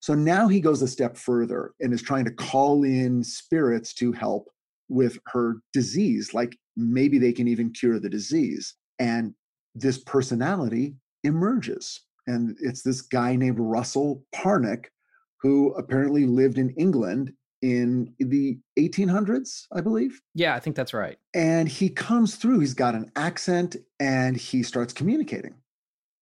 So now he goes a step further and is trying to call in spirits to help with her disease. Like maybe they can even cure the disease. And this personality emerges. And it's this guy named Russell Parnick, who apparently lived in England in the 1800s, I believe. Yeah, I think that's right. And he comes through, he's got an accent and he starts communicating.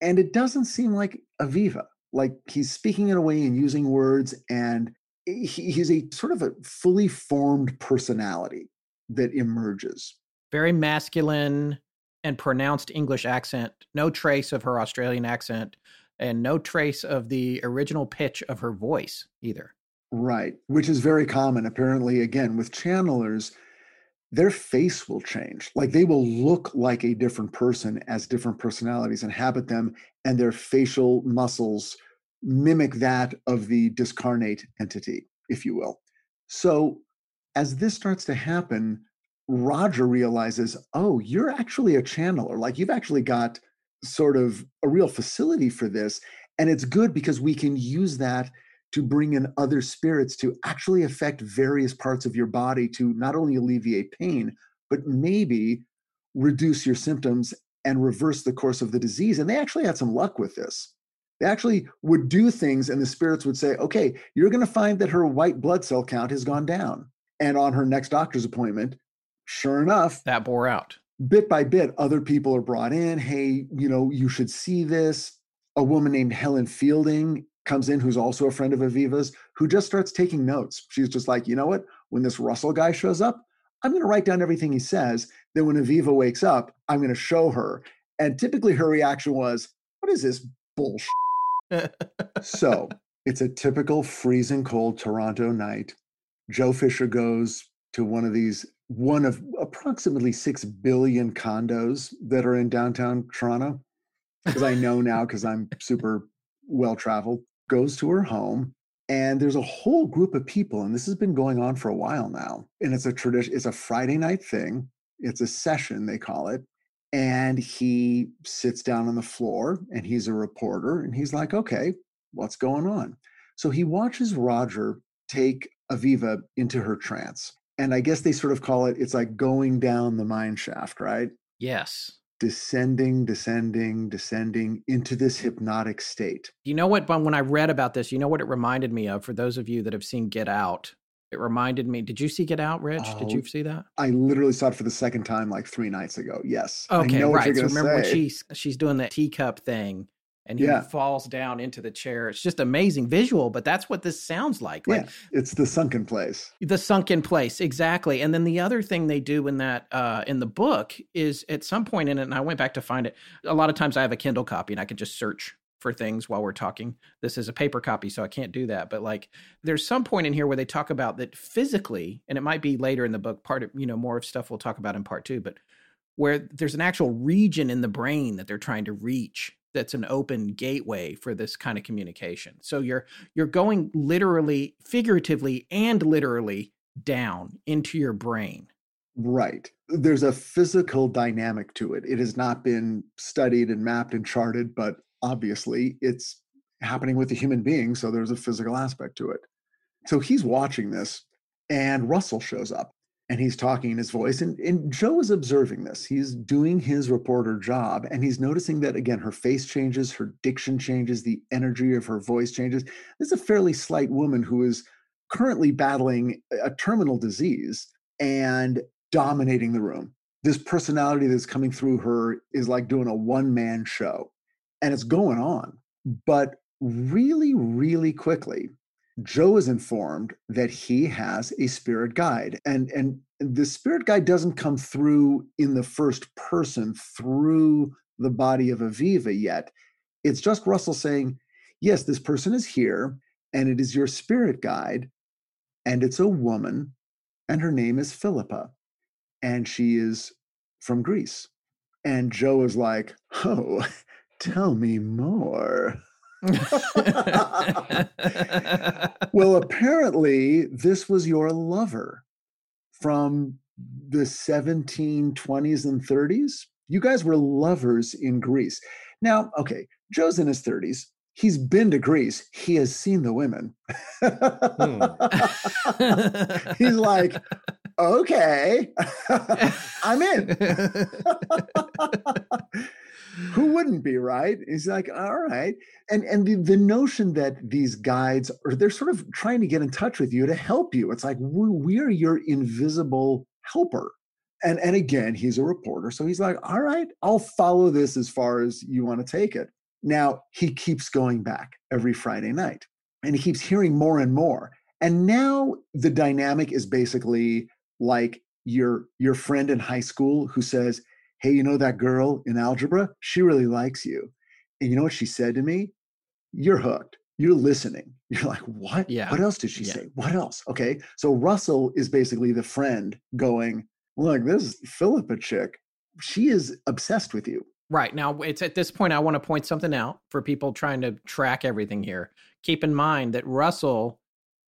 And it doesn't seem like Aviva, like he's speaking in a way and using words. And he's a sort of a fully formed personality that emerges. very masculine and pronounced English accent, no trace of her Australian accent, and no trace of the original pitch of her voice either. Right, which is very common. Apparently, again, with channelers, their face will change. Like they will look like a different person as different personalities inhabit them, and their facial muscles mimic that of the discarnate entity, if you will. So, as this starts to happen, Roger realizes, oh, you're actually a channeler. Like you've actually got sort of a real facility for this. And it's good because we can use that to bring in other spirits to actually affect various parts of your body to not only alleviate pain, but maybe reduce your symptoms and reverse the course of the disease. And they actually had some luck with this. They actually would do things, and the spirits would say, okay, you're going to find that her white blood cell count has gone down. And on her next doctor's appointment, sure enough, that bore out. Bit by bit, other people are brought in. Hey, you know, you should see this. A woman named Helen Fielding comes in, who's also a friend of Aviva's, who just starts taking notes. She's just like, you know what? When this Russell guy shows up, I'm going to write down everything he says. Then when Aviva wakes up, I'm going to show her. And typically her reaction was, what is this bullshit? So it's a typical freezing cold Toronto night. Joe Fisher goes to one of these one of approximately 6 billion condos that are in downtown Toronto. Because I know now, because I'm super well traveled, goes to her home. And there's a whole group of people, and this has been going on for a while now. And it's a tradition, it's a Friday night thing. It's a session, they call it. And he sits down on the floor and he's a reporter and he's like, okay, what's going on? So he watches Roger take Aviva into her trance and I guess they sort of call it it's like going down the mine shaft, right? Yes. Descending, descending, descending into this hypnotic state. You know what? When I read about this, you know what it reminded me of for those of you that have seen Get Out? It reminded me. Did you see Get Out, Rich? Oh, did you see that? I literally saw it for the second time like three nights ago. Yes. Okay, right. So remember say. when she's she's doing that teacup thing and he yeah. falls down into the chair. It's just amazing visual, but that's what this sounds like. Like yeah, it's the sunken place. The sunken place, exactly. And then the other thing they do in that uh, in the book is at some point in it, and I went back to find it. A lot of times I have a Kindle copy and I can just search for things while we're talking. This is a paper copy, so I can't do that. But like, there's some point in here where they talk about that physically, and it might be later in the book. Part of you know more of stuff we'll talk about in part two, but where there's an actual region in the brain that they're trying to reach that's an open gateway for this kind of communication. So you're you're going literally, figuratively, and literally down into your brain. Right. There's a physical dynamic to it. It has not been studied and mapped and charted, but obviously it's happening with a human being. So there's a physical aspect to it. So he's watching this, and Russell shows up and he's talking in his voice. And, and Joe is observing this. He's doing his reporter job and he's noticing that, again, her face changes, her diction changes, the energy of her voice changes. This is a fairly slight woman who is currently battling a terminal disease and dominating the room. This personality that's coming through her is like doing a one man show and it's going on. But really, really quickly, Joe is informed that he has a spirit guide. And, and the spirit guide doesn't come through in the first person through the body of Aviva yet. It's just Russell saying, Yes, this person is here, and it is your spirit guide, and it's a woman, and her name is Philippa, and she is from Greece. And Joe is like, Oh, tell me more. well, apparently, this was your lover from the 1720s and 30s. You guys were lovers in Greece. Now, okay, Joe's in his 30s. He's been to Greece. He has seen the women. hmm. He's like, okay, I'm in who wouldn't be right? He's like all right. And and the, the notion that these guides are they're sort of trying to get in touch with you to help you. It's like we, we're your invisible helper. And and again he's a reporter so he's like all right i'll follow this as far as you want to take it. Now he keeps going back every friday night and he keeps hearing more and more. And now the dynamic is basically like your your friend in high school who says, "Hey, you know that girl in algebra? She really likes you." And you know what she said to me? You're hooked. You're listening. You're like, "What? Yeah. What else did she Yeah. say? What else?" Okay. So Russell is basically the friend going, "Look, this Philippa chick, she is obsessed with you." Right. Now, it's at this point I want to point something out for people trying to track everything here. Keep in mind that Russell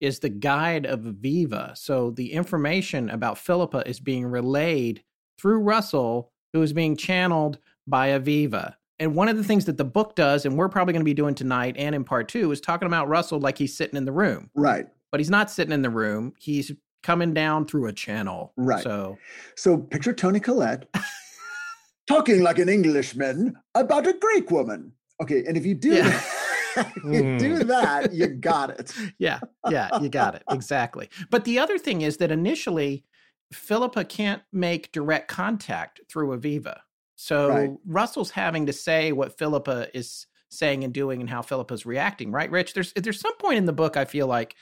is the guide of Aviva. So the information about Philippa is being relayed through Russell, who is being channeled by Aviva. And one of the things that the book does, and we're probably going to be doing tonight and in part two, is talking about Russell like he's sitting in the room. Right. But he's not sitting in the room. He's coming down through a channel. Right. So So picture Toni Collette talking like an Englishman about a Greek woman. Okay, and if you do Yeah. that, if you do hmm. that, you got it. yeah, yeah, you got it. Exactly. But the other thing is that initially, Philippa can't make direct contact through Aviva. So Right. Russell's having to say what Philippa is saying and doing and how Philippa's reacting, right, Rich? There's there's some point in the book I feel like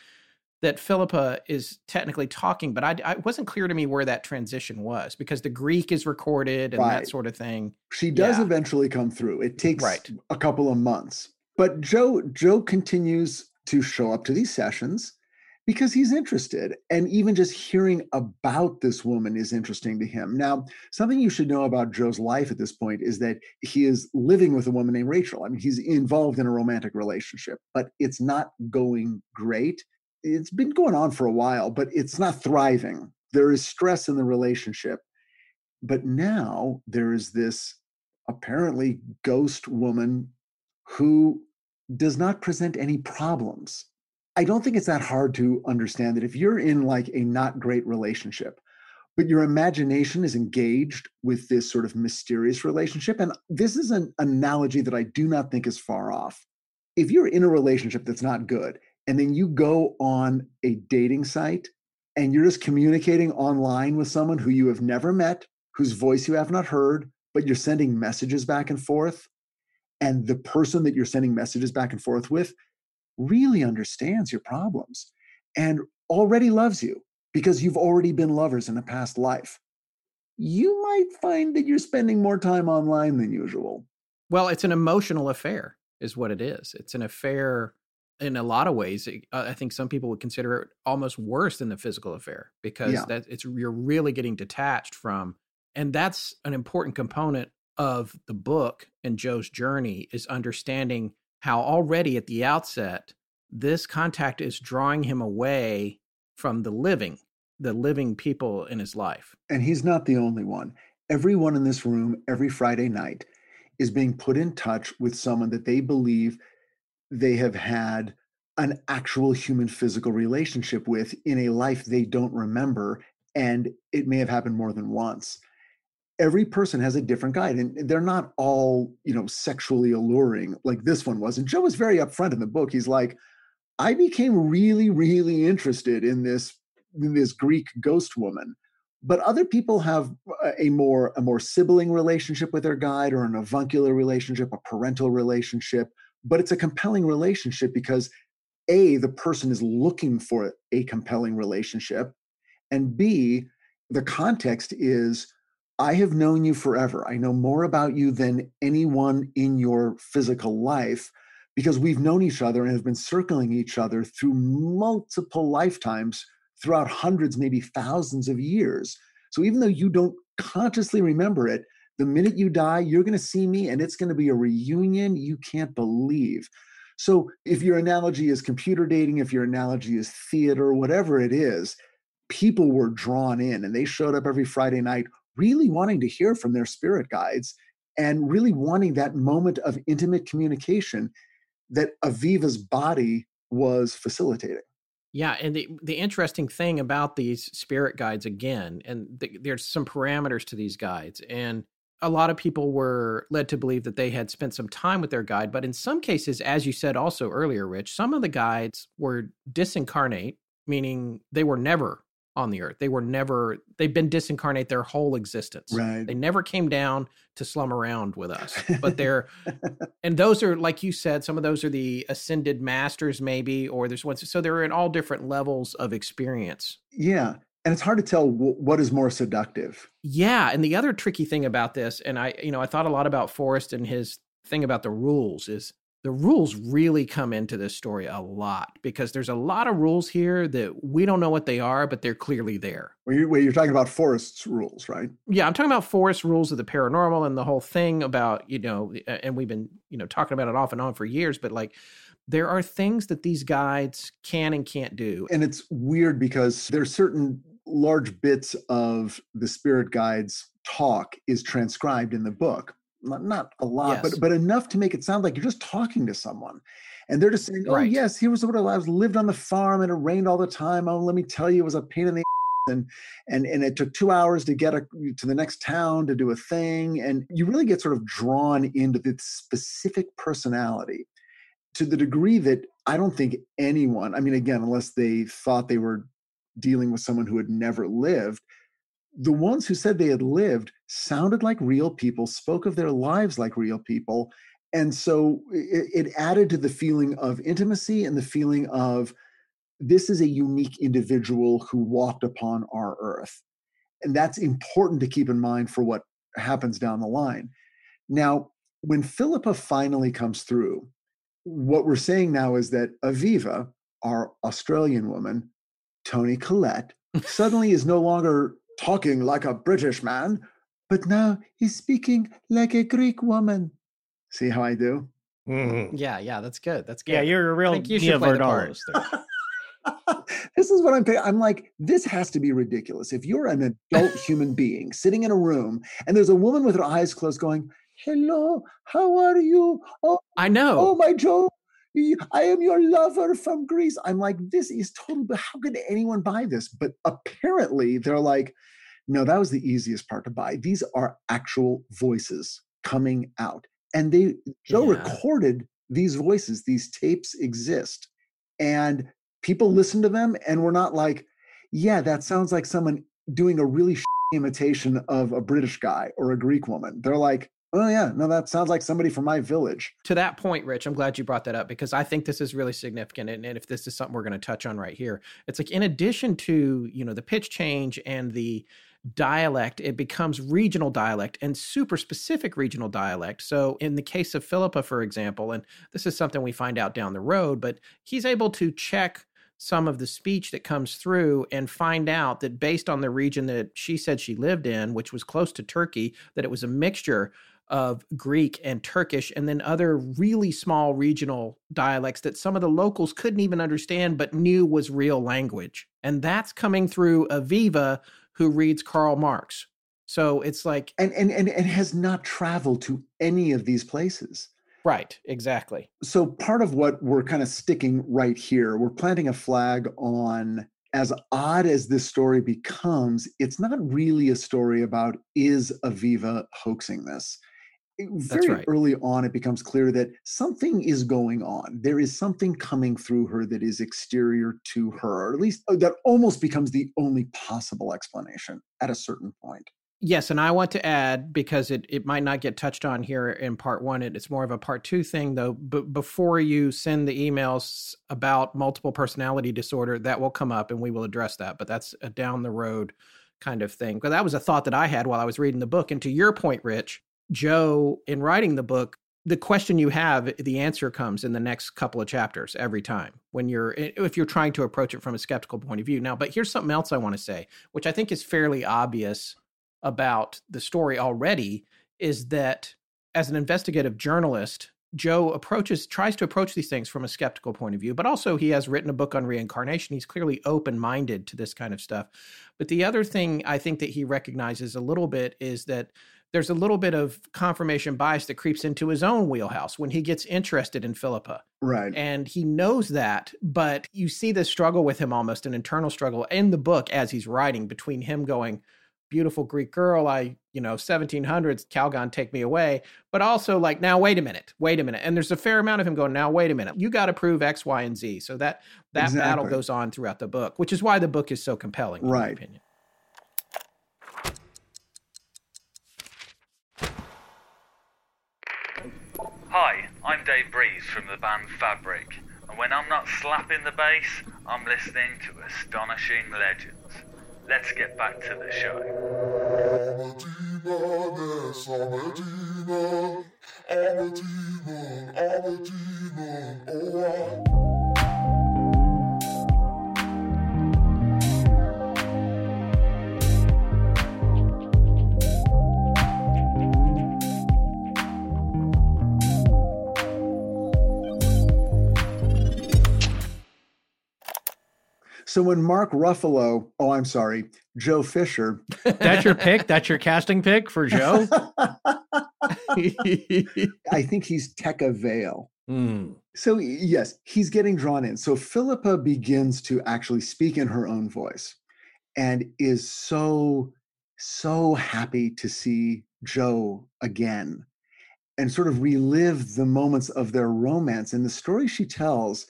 that Philippa is technically talking, but I, I wasn't clear to me where that transition was because the Greek is recorded and that sort of thing. She does Yeah. eventually come through. It takes Right. a couple of months. But Joe Joe continues to show up to these sessions because he's interested and even just hearing about this woman is interesting to him. Now, something you should know about Joe's life at this point is that he is living with a woman named Rachel. I mean, he's involved in a romantic relationship, but it's not going great. It's been going on for a while, but it's not thriving. There is stress in the relationship. But now there is this apparently ghost woman who does not present any problems. I don't think it's that hard to understand that if you're in like a not great relationship, but your imagination is engaged with this sort of mysterious relationship, and this is an analogy that I do not think is far off. If you're in a relationship that's not good, and then you go on a dating site and you're just communicating online with someone who you have never met, whose voice you have not heard, but you're sending messages back and forth, and the person that you're sending messages back and forth with really understands your problems and already loves you because you've already been lovers in a past life, you might find that you're spending more time online than usual. Well, it's an emotional affair, is what it is. It's an affair in a lot of ways. uh, I think some people would consider it almost worse than the physical affair because Yeah. that it's you're really getting detached from, and that's an important component of the book and Joe's journey is understanding how already at the outset this contact is drawing him away from the living, the living people in his life. And he's not the only one. Everyone in this room every Friday night is being put in touch with someone that they believe they have had an actual human physical relationship with in a life they don't remember. And it may have happened more than once. Every person has a different guide, and they're not all, you know, sexually alluring like this one was. And Joe was very upfront in the book. He's like, I became really, really interested in this in this Greek ghost woman but other people have a more a more sibling relationship with their guide or an avuncular relationship a parental relationship but it's a compelling relationship because a the person is looking for a compelling relationship and b the context is i have known you forever i know more about you than anyone in your physical life because we've known each other and have been circling each other through multiple lifetimes throughout hundreds, maybe thousands of years. So even though you don't consciously remember it, the minute you die, you're going to see me and it's going to be a reunion you can't believe. So if your analogy is computer dating, if your analogy is theater, whatever it is, people were drawn in and they showed up every Friday night really wanting to hear from their spirit guides and really wanting that moment of intimate communication that Aviva's body was facilitating. Yeah, and the the interesting thing about these spirit guides again, and th- there's some parameters to these guides, and a lot of people were led to believe that they had spent some time with their guide, but in some cases, as you said also earlier, Rich, some of the guides were disincarnate, meaning they were never on the earth. They were never they've been disincarnate their whole existence. Right. They never came down to slum around with us, but they're and those are like you said some of those are the ascended masters maybe or there's ones so they're in all different levels of experience Yeah. and it's hard to tell w- what is more seductive. Yeah, and the other tricky thing about this, and I, you know, I thought a lot about Forrest and his thing about the rules is the rules really come into this story a lot because there's a lot of rules here that we don't know what they are, but they're clearly there. Well, you, you're talking about Forrest's rules, right? Yeah, I'm talking about Forrest rules of the paranormal and the whole thing about, you know, and we've been, you know, talking about it off and on for years, but like there are things that these guides can and can't do. And it's weird because there's certain large bits of the spirit guides talk is transcribed in the book not, not a lot yes. but but enough to make it sound like you're just talking to someone and they're just saying oh right. yes here was what it was lived on the farm and it rained all the time oh let me tell you it was a pain in the and and and it took two hours to get a, to the next town to do a thing and you really get sort of drawn into the specific personality to the degree that i don't think anyone i mean again unless they thought they were dealing with someone who had never lived the ones who said they had lived sounded like real people, spoke of their lives like real people. And so it, it, added to the feeling of intimacy and the feeling of this is a unique individual who walked upon our earth. And that's important to keep in mind for what happens down the line. Now, when Philippa finally comes through, what we're saying now is that Aviva, our Australian woman, Toni Collette, suddenly is no longer talking like a British man, but now he's speaking like a Greek woman. See how I do? Mm-hmm. Yeah, yeah, that's good. That's good. Yeah, you're a real you should play the part. this is what I'm I'm like, this has to be ridiculous. If you're an adult human being sitting in a room and there's a woman with her eyes closed going, Hello, how are you? Oh, I know. Oh, my Joe, I am your lover from Greece. I'm like, this is total. But how could anyone buy this? But apparently, they're like, no, that was the easiest part to buy. These are actual voices coming out. And they, Joe yeah. recorded these voices, these tapes exist. And people listen to them and we're not like, yeah, that sounds like someone doing a really imitation of a British guy or a Greek woman. They're like, Oh yeah, no, that sounds like somebody from my village. To that point, Rich, I'm glad you brought that up because I think this is really significant. And, and if this is something we're going to touch on right here, it's like in addition to you know the pitch change and the dialect, it becomes regional dialect and super specific regional dialect. So in the case of Philippa, for example, and this is something we find out down the road, but he's able to check some of the speech that comes through and find out that based on the region that she said she lived in, which was close to Turkey, that it was a mixture of Greek and Turkish, and then other really small regional dialects that some of the locals couldn't even understand but knew was real language. And that's coming through Aviva, who reads Karl Marx. So it's like and and and, and has not traveled to any of these places. Right, exactly. So part of what we're kind of sticking right here, we're planting a flag on as odd as this story becomes, it's not really a story about is Aviva hoaxing this very right. early on it becomes clear that something is going on. There is something coming through her that is exterior to her or at least uh, that almost becomes the only possible explanation at a certain point. Yes and i want to add because it, it might not get touched on here in part one It, it's more of a part two thing though but before you send the emails about multiple personality disorder that will come up and we will address that but that's a down the road kind of thing. Because that was a thought that i had while i was reading the book and to your point rich Joe, in writing the book, the question you have, the answer comes in the next couple of chapters every time when you're, eh, if you're trying to approach it from a skeptical point of view. Now, but here's something else I want to say, which I think is fairly obvious about the story already is that as an investigative journalist, Joe approaches, tries to approach these things from a skeptical point of view, but also he has written a book on reincarnation. He's clearly open minded to this kind of stuff. But the other thing I think that he recognizes a little bit is that there's a little bit of confirmation bias that creeps into his own wheelhouse when he gets interested in Philippa. Right. And he knows that, but you see this struggle with him almost an internal struggle in the book as he's writing between him going, beautiful Greek girl, I, you know, 1700s, Calgon, take me away. But also like, now, wait a minute, wait a minute. And there's a fair amount of him going, now, wait a minute, you got to prove X, Y, and Z. So that, that exactly. battle goes on throughout the book, which is why the book is so compelling, right. opinion. Hi, I'm Dave Breeze from the band Fabric, and when I'm not slapping the bass, I'm listening to Astonishing Legends. let's get back to the show. So when Mark Ruffalo, oh, I'm sorry, Joe Fisher, That's your pick. That's your casting pick for Joe. I think he's Tekka Vale. Hmm. So yes, he's getting drawn in. So Philippa begins to actually speak in her own voice and is so so happy to see Joe again and sort of relive the moments of their romance. And the story she tells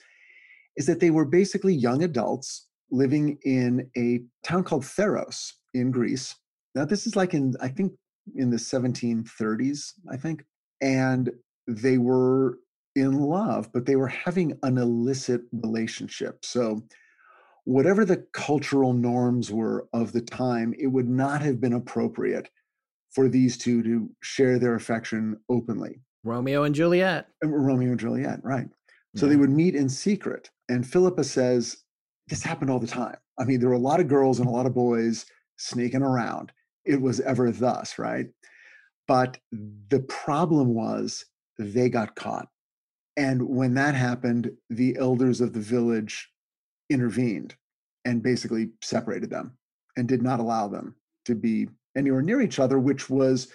is that they were basically young adults living in a town called Theros in Greece. Now this is like in I think in the 1730s, I think. And they were in love, but they were having an illicit relationship. So, whatever the cultural norms were of the time, it would not have been appropriate for these two to share their affection openly. Romeo and Juliet. Uh, Romeo and Juliet, right. So they would meet in secret. And Philippa says, This happened all the time. I mean, there were a lot of girls and a lot of boys sneaking around. It was ever thus, right? But the problem was they got caught. And when that happened, the elders of the village intervened and basically separated them and did not allow them to be anywhere near each other, which was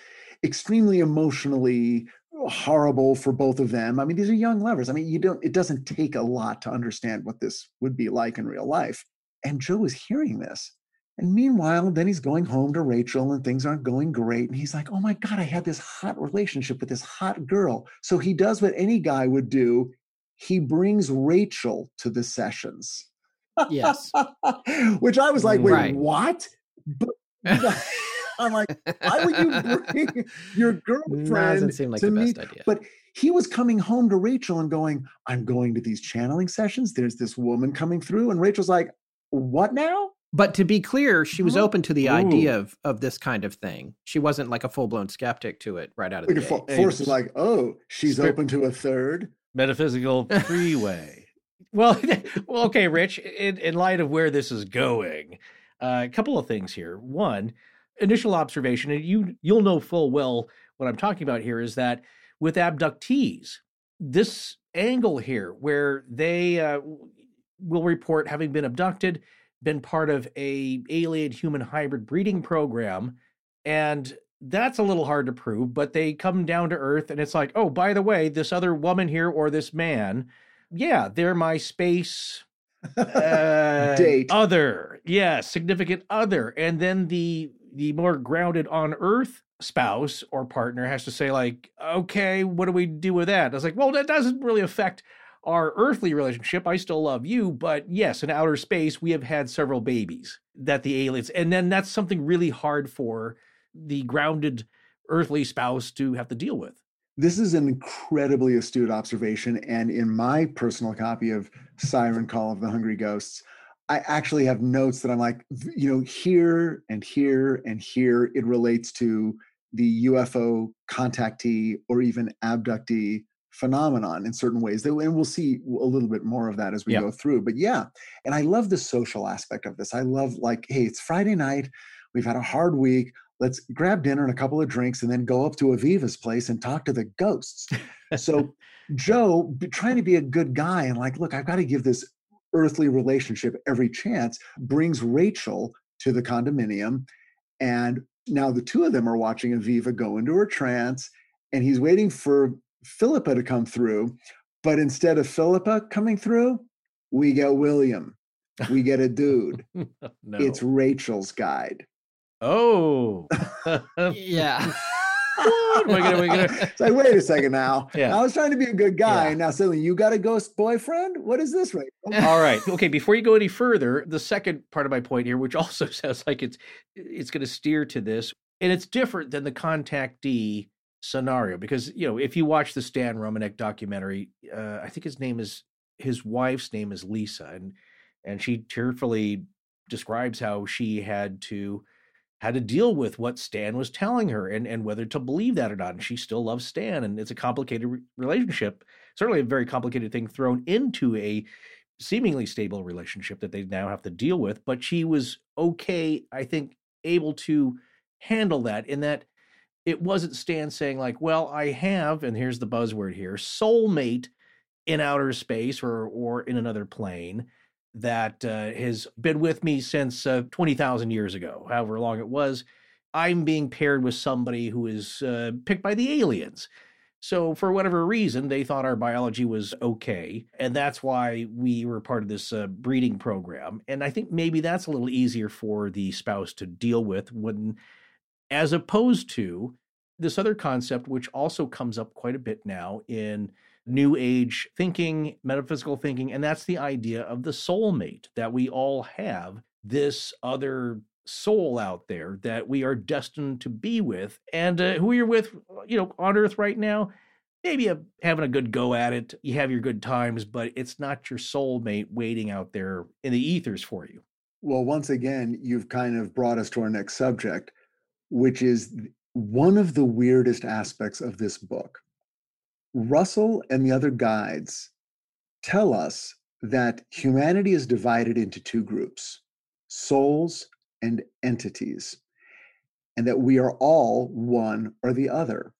extremely emotionally horrible for both of them. I mean, these are young lovers. I mean, you don't, it doesn't take a lot to understand what this would be like in real life. And Joe is hearing this. And meanwhile, then he's going home to Rachel and things aren't going great. And he's like, oh my God, I had this hot relationship with this hot girl. So he does what any guy would do he brings Rachel to the sessions. Yes. Which I was like, mm, wait, Right. what? But I'm like, why would you bring your girlfriend Doesn't seem like to the best meet? idea. But he was coming home to Rachel and going, I'm going to these channeling sessions. There's this woman coming through. And Rachel's like, what now? But to be clear, she was open to the idea of, of this kind of thing. She wasn't like a full blown skeptic to it right out of the gate. fo- force is like, oh, she's Spirit- open to a third. Metaphysical freeway. well, well, okay, Rich. In, in light of where this is going, uh, a couple of things here. One, initial observation, and you you'll know full well what I'm talking about here is that with abductees, this angle here where they uh, will report having been abducted, been part of a alien human hybrid breeding program, and that's a little hard to prove. But they come down to earth, and it's like, oh, by the way, this other woman here or this man, yeah, they're my space uh, Date. other yeah significant other and then the the more grounded on earth mm. spouse or partner has to say like okay what do we do with that? I was like well that doesn't really affect our earthly relationship. I still love you but yes in outer space we have had several babies that the aliens and then that's something really hard for the grounded earthly spouse to have to deal with. This is an incredibly astute observation. And in my personal copy of Siren Call of the Hungry Ghosts, I actually have notes that I'm like, you know, here and here and here, it relates to the UFO contactee or even abductee phenomenon in certain ways. And we'll see a little bit more of that as we go through. But yeah, and I love the social aspect of this. I love, like, hey, it's Friday night. We've had a hard week let's grab dinner and a couple of drinks and then go up to Aviva's place and talk to the ghosts. so Joe, trying to be a good guy and like, look, I've got to give this earthly relationship every chance, brings Rachel to the condominium. And now the two of them are watching Aviva go into her trance, and he's waiting for Philippa to come through. But instead of Philippa coming through, we get William. We get a dude. no It's Rachel's guide. oh yeah. We're gonna, we're gonna, It's like, wait a second now. Yeah. I was trying to be a good guy. Yeah. and Now suddenly you got a ghost boyfriend? What is this right? All right. Okay. Before you go any further, the second part of my point here, which also sounds like it's it's going to steer to this, and it's different than the contactee scenario because you know if you watch the Stan Romanek documentary, uh, I think his name is his wife's name is Lisa, and and she tearfully describes how she had to had to deal with what Stan was telling her and and whether to believe that or not. And she still loves Stan, and it's a complicated re- relationship, certainly a very complicated thing thrown into a seemingly stable relationship that they now have to deal with. But she was okay, I think, able to handle that in that it wasn't Stan saying like, "Well, I have," and here's the buzzword here, soulmate in outer space or or in another plane that uh, has been with me since uh, 20,000 years ago, however long it was. I'm being paired with somebody who is uh, picked by the aliens. So, for whatever reason, they thought our biology was okay. And that's why we were part of this uh, breeding program. And I think maybe that's a little easier for the spouse to deal with when, as opposed to this other concept, which also comes up quite a bit now in new age thinking, metaphysical thinking, and that's the idea of the soulmate that we all have this other soul out there that we are destined to be with and uh, who you're with you know on earth right now maybe a, having a good go at it you have your good times but it's not your soulmate waiting out there in the ethers for you. Well once again you've kind of brought us to our next subject which is one of the weirdest aspects of this book Russell and the other guides tell us that humanity is divided into two groups souls and entities, and that we are all one or the other.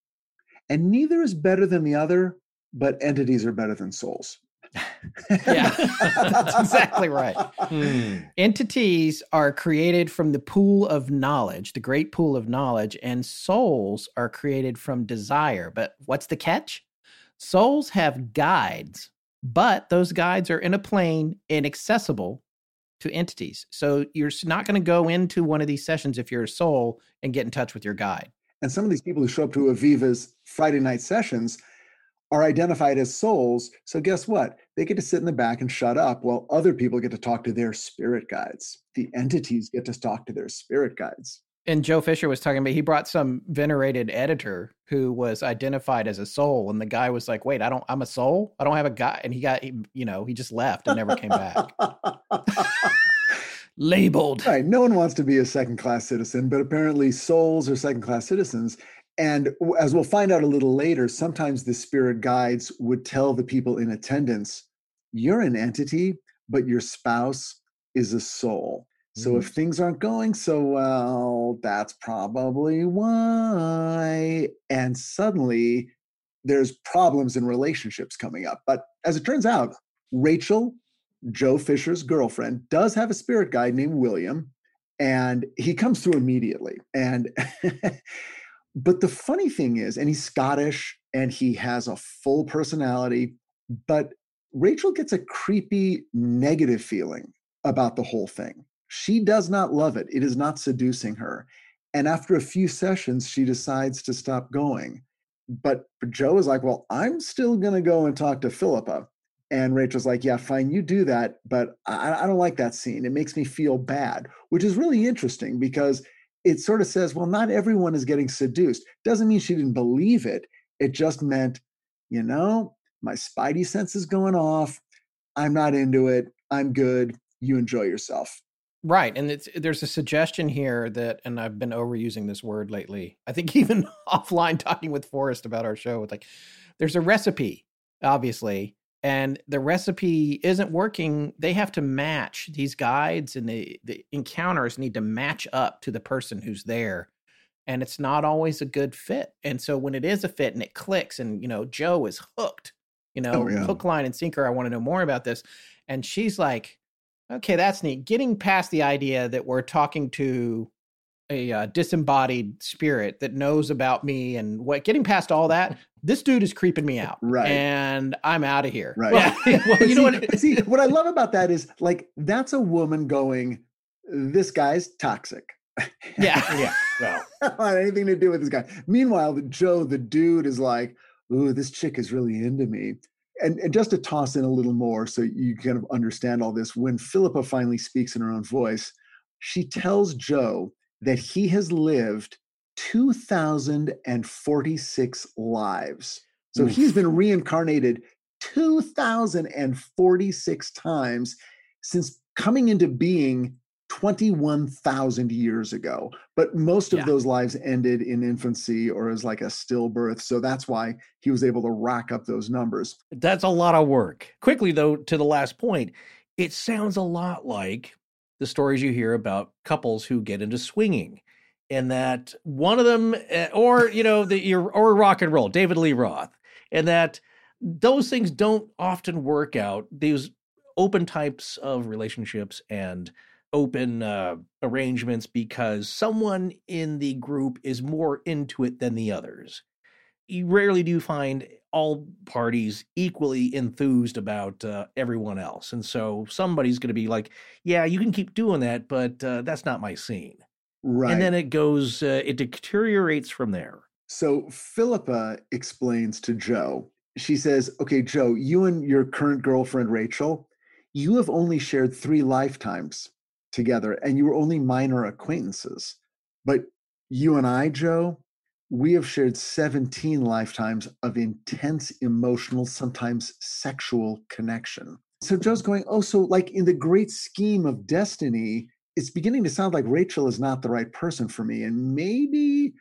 And neither is better than the other, but entities are better than souls. yeah, that's exactly right. Hmm. Entities are created from the pool of knowledge, the great pool of knowledge, and souls are created from desire. But what's the catch? Souls have guides, but those guides are in a plane inaccessible to entities. So you're not going to go into one of these sessions if you're a soul and get in touch with your guide. And some of these people who show up to Aviva's Friday night sessions are identified as souls. So guess what? They get to sit in the back and shut up while other people get to talk to their spirit guides. The entities get to talk to their spirit guides and Joe Fisher was talking about he brought some venerated editor who was identified as a soul, and the guy was like, "Wait, I don't. I'm a soul. I don't have a guy." And he got, he, you know, he just left and never came back. Labeled. Right. No one wants to be a second class citizen, but apparently souls are second class citizens. And as we'll find out a little later, sometimes the spirit guides would tell the people in attendance, "You're an entity, but your spouse is a soul." So mm-hmm. if things aren't going so well, that's probably why. And suddenly there's problems in relationships coming up. But as it turns out, Rachel, Joe Fisher's girlfriend, does have a spirit guide named William, and he comes through immediately. And but the funny thing is, and he's Scottish and he has a full personality, but Rachel gets a creepy negative feeling about the whole thing she does not love it. It is not seducing her. And after a few sessions, she decides to stop going. But Joe is like, Well, I'm still going to go and talk to Philippa. And Rachel's like, Yeah, fine, you do that. But I, I don't like that scene. It makes me feel bad, which is really interesting because it sort of says, Well, not everyone is getting seduced. Doesn't mean she didn't believe it. It just meant, you know, my spidey sense is going off. I'm not into it. I'm good. You enjoy yourself. Right. And it's, there's a suggestion here that, and I've been overusing this word lately. I think even offline talking with Forrest about our show, it's like there's a recipe, obviously, and the recipe isn't working. They have to match these guides and the, the encounters need to match up to the person who's there. And it's not always a good fit. And so when it is a fit and it clicks, and, you know, Joe is hooked, you oh, know, oh, yeah. hook, line, and sinker. I want to know more about this. And she's like, Okay, that's neat. Getting past the idea that we're talking to a uh, disembodied spirit that knows about me and what getting past all that this dude is creeping me out right. and i'm out of here. Right. Well, well you see, know what? see what i love about that is like that's a woman going this guy's toxic. Yeah. Yeah. Well. I don't have anything to do with this guy. Meanwhile joe the dude is like ooh this chick is really into me and, and, just to toss in a little more so you kind of understand all this, when Philippa finally speaks in her own voice, she tells Joe that he has lived 2,046 lives. So Oof. he's been reincarnated 2,046 times since coming into being 21,000 years ago. But most of Yeah. those lives ended in infancy or as like a stillbirth. So that's why he was able to rack up those numbers. That's a lot of work. Quickly, though, to the last point, it sounds a lot like the stories you hear about couples who get into swinging, and that one of them, eh, or you know, the or rock and roll, David Lee Roth, and that those things don't often work out. These open types of relationships and open uh, arrangements because someone in the group is more into it than the others. You rarely do find all parties equally enthused about uh, everyone else. And so somebody's going to be like, yeah, you can keep doing that, but uh, that's not my scene. Right. And then it goes, uh, it deteriorates from there. So Philippa explains to Joe, she says, Okay, Joe, you and your current girlfriend, Rachel, you have only shared three lifetimes together and you were only minor acquaintances. But you and I, Joe, we have shared 17 lifetimes of intense emotional, sometimes sexual connection. So Joe's going, Oh, so like in the great scheme of destiny, it's beginning to sound like Rachel is not the right person for me. And maybe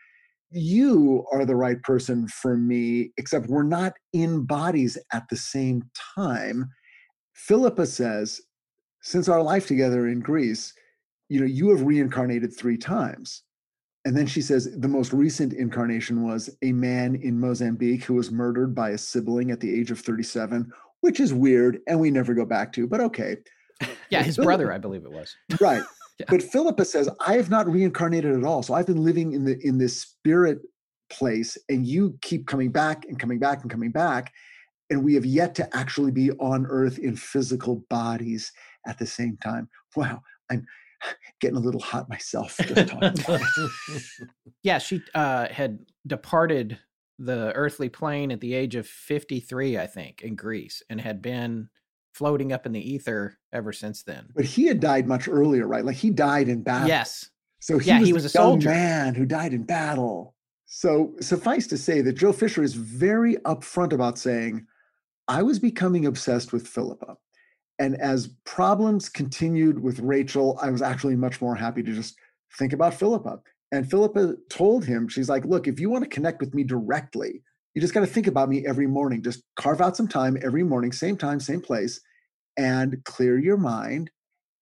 you are the right person for me, except we're not in bodies at the same time. Philippa says, since our life together in Greece, you know, you have reincarnated three times. And then she says the most recent incarnation was a man in Mozambique who was murdered by a sibling at the age of 37, which is weird and we never go back to, but okay. Yeah, his brother, I believe it was. Right. Yeah. But Philippa says, I have not reincarnated at all. So I've been living in the in this spirit place, and you keep coming back and coming back and coming back. And we have yet to actually be on earth in physical bodies at the same time. Wow, I'm getting a little hot myself just talking about it. Yeah, she uh, had departed the earthly plane at the age of 53, I think, in Greece, and had been floating up in the ether ever since then. But he had died much earlier, right? Like he died in battle. Yes. So he Yeah, was, he a was a soldier. man who died in battle. So suffice to say that Joe Fisher is very upfront about saying, I was becoming obsessed with Philippa. And as problems continued with Rachel, I was actually much more happy to just think about Philippa. And Philippa told him, she's like, look, if you want to connect with me directly, you just got to think about me every morning. Just carve out some time every morning, same time, same place, and clear your mind.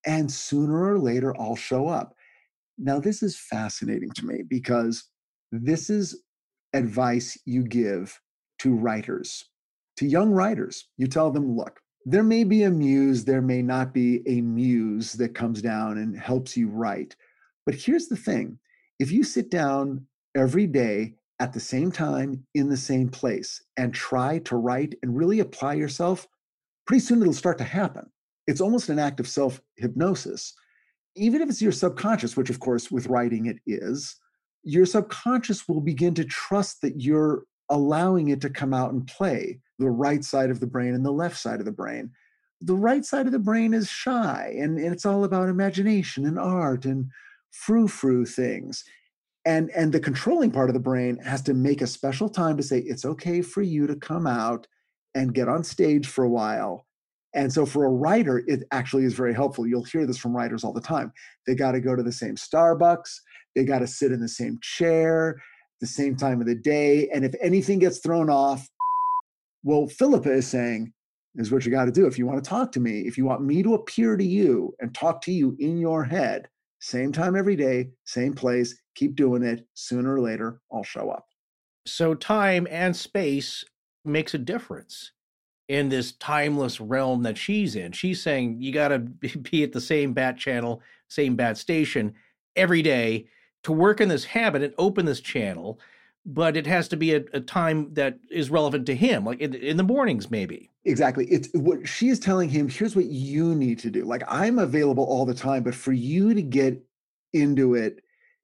And sooner or later, I'll show up. Now, this is fascinating to me because this is advice you give to writers, to young writers. You tell them, look, there may be a muse, there may not be a muse that comes down and helps you write. But here's the thing if you sit down every day at the same time in the same place and try to write and really apply yourself, pretty soon it'll start to happen. It's almost an act of self hypnosis. Even if it's your subconscious, which of course with writing it is, your subconscious will begin to trust that you're allowing it to come out and play the right side of the brain and the left side of the brain. The right side of the brain is shy and, and it's all about imagination and art and frou frou things. And, and the controlling part of the brain has to make a special time to say, it's okay for you to come out and get on stage for a while. And so for a writer, it actually is very helpful. You'll hear this from writers all the time. They got to go to the same Starbucks, they got to sit in the same chair, the same time of the day. And if anything gets thrown off, well, Philippa is saying, is what you got to do. If you want to talk to me, if you want me to appear to you and talk to you in your head, same time every day, same place, keep doing it. Sooner or later, I'll show up. So time and space makes a difference in this timeless realm that she's in. She's saying you got to be at the same bat channel, same bat station every day to work in this habit and open this channel, but it has to be a, a time that is relevant to him, like in, in the mornings, maybe. Exactly. It's what she is telling him. Here's what you need to do. Like, I'm available all the time, but for you to get into it,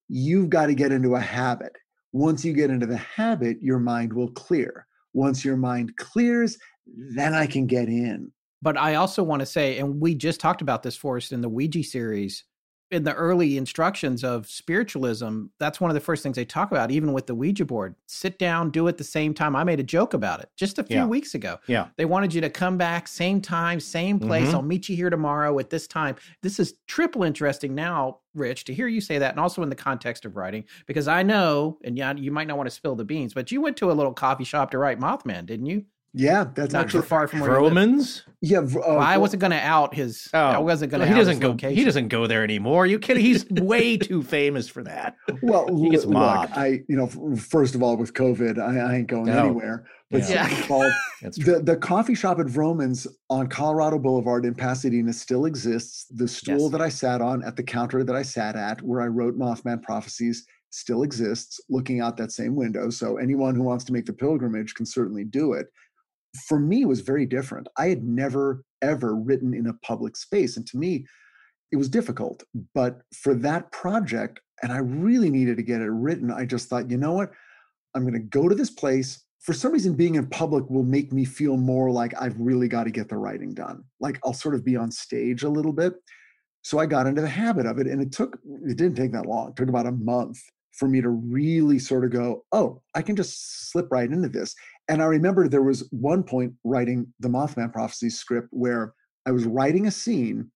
you've got to get into a habit. Once you get into the habit, your mind will clear. Once your mind clears, then I can get in. But I also want to say, and we just talked about this, Forrest, in the Ouija series, in the early instructions of spiritualism, that's one of the first things they talk about, even with the Ouija board. Sit down, do it the same time. I made a joke about it just a few Yeah. weeks ago. Yeah. They wanted you to come back, same time, same place. Mhm. I'll meet you here tomorrow at this time. This is triple interesting now, Rich, to hear you say that, and also in the context of writing, because I know, and yeah, you might not want to spill the beans, but you went to a little coffee shop to write Mothman, didn't you? Yeah, that's Not actually too far from where. Romans? yeah. Uh, Well, I wasn't going to out his. I wasn't going to. Oh, he out doesn't his go. Location. He doesn't go there anymore. You kidding? He's way too famous for that. Well, He gets look. I you know, first of all, with COVID, I, I ain't going No. anywhere. But Yeah. second of all, the the coffee shop at Romans on Colorado Boulevard in Pasadena still exists. The stool Yes. that I sat on at the counter that I sat at, where I wrote Mothman prophecies, still exists, looking out that same window. So anyone who wants to make the pilgrimage can certainly do it. For me, was very different. I had never ever written in a public space, and to me, it was difficult. But for that project, and I really needed to get it written, I just thought, you know what? I'm going to go to this place. For some reason, being in public will make me feel more like I've really got to get the writing done. Like I'll sort of be on stage a little bit. So I got into the habit of it. And it took, it didn't take that long. It took about a month for me to really sort of go, oh, I can just slip right into this. And I remember there was one point writing the Mothman Prophecy script where I was writing a scene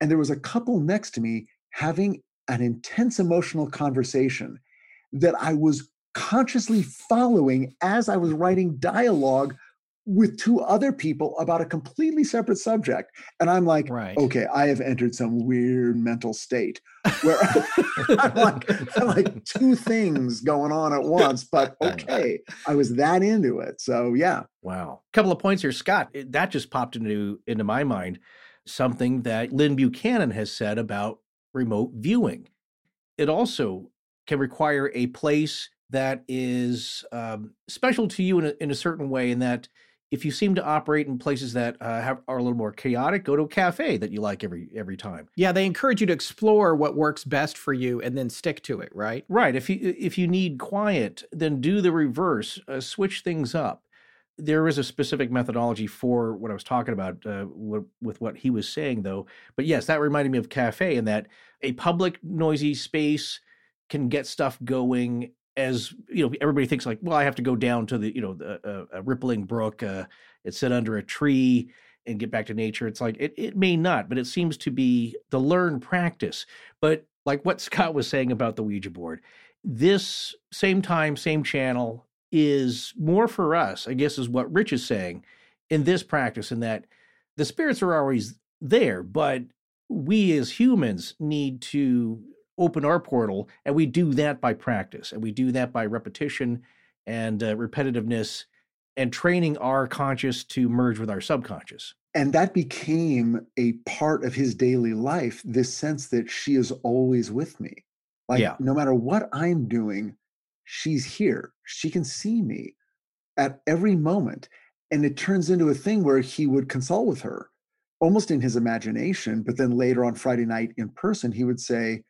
and there was a couple next to me having an intense emotional conversation that I was consciously following as I was writing dialogue with two other people about a completely separate subject. And I'm like, Right. okay, I have entered some weird mental state where I'm like, I'm like two things going on at once, but okay, I was that into it. So yeah. Wow. A couple of points here, Scott. That just popped into into my mind. Something that Lyn Buchanan has said about remote viewing. It also can require a place that is um, special to you in a, in a certain way, in that if you seem to operate in places that uh, have, are a little more chaotic, go to a cafe that you like every every time. Yeah, they encourage you to explore what works best for you and then stick to it, right? Right. If you if you need quiet, then do the reverse. Uh, switch things up. There is a specific methodology for what I was talking about uh, w- with what he was saying, though. But yes, that reminded me of cafe, and that a public noisy space can get stuff going. As you know, everybody thinks like, well, I have to go down to the you know the, uh, a rippling brook, uh, and sit under a tree and get back to nature. It's like it it may not, but it seems to be the learned practice. But like what Scott was saying about the Ouija board, this same time, same channel is more for us, I guess, is what Rich is saying in this practice, in that the spirits are always there, but we as humans need to open our portal, and we do that by practice, and we do that by repetition and uh, repetitiveness and training our conscious to merge with our subconscious. and that became a part of his daily life this sense that she is always with me like Yeah. no matter what i'm doing she's here she can see me at every moment and it turns into a thing where he would consult with her almost in his imagination but then later on friday night in person he would say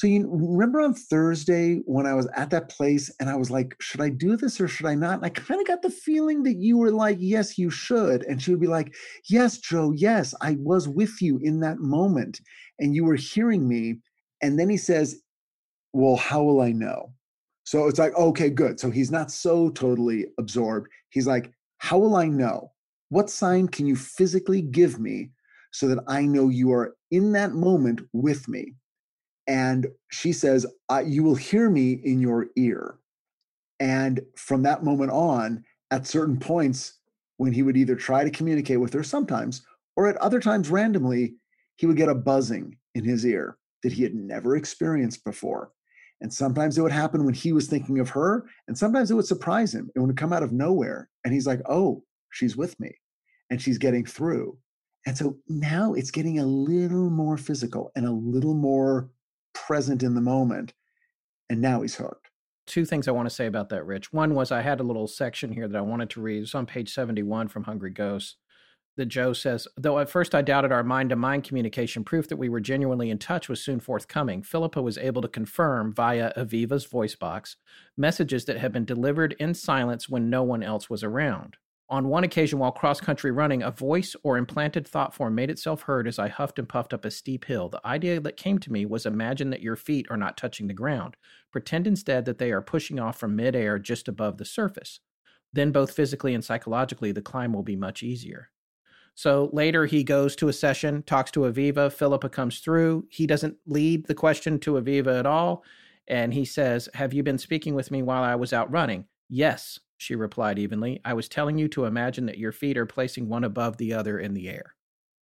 so you remember on Thursday when I was at that place and I was like, should I do this or should I not? And I kind of got the feeling that you were like, yes, you should. And she would be like, yes, Joe, yes, I was with you in that moment and you were hearing me. And then he says, well, how will I know? So it's like, okay, good. So he's not so totally absorbed. He's like, how will I know? What sign can you physically give me so that I know you are in that moment with me? And she says, You will hear me in your ear. And from that moment on, at certain points, when he would either try to communicate with her sometimes, or at other times randomly, he would get a buzzing in his ear that he had never experienced before. And sometimes it would happen when he was thinking of her, and sometimes it would surprise him. It would come out of nowhere. And he's like, Oh, she's with me and she's getting through. And so now it's getting a little more physical and a little more present in the moment. And now he's hooked. Two things I want to say about that, Rich. One was I had a little section here that I wanted to read. It's on page 71 from Hungry Ghosts. That Joe says, though at first I doubted our mind to mind communication, proof that we were genuinely in touch was soon forthcoming. Philippa was able to confirm via Aviva's voice box messages that had been delivered in silence when no one else was around. On one occasion, while cross country running, a voice or implanted thought form made itself heard as I huffed and puffed up a steep hill. The idea that came to me was imagine that your feet are not touching the ground. Pretend instead that they are pushing off from midair just above the surface. Then, both physically and psychologically, the climb will be much easier. So later he goes to a session, talks to Aviva. Philippa comes through. He doesn't lead the question to Aviva at all. And he says, Have you been speaking with me while I was out running? Yes, she replied evenly. I was telling you to imagine that your feet are placing one above the other in the air.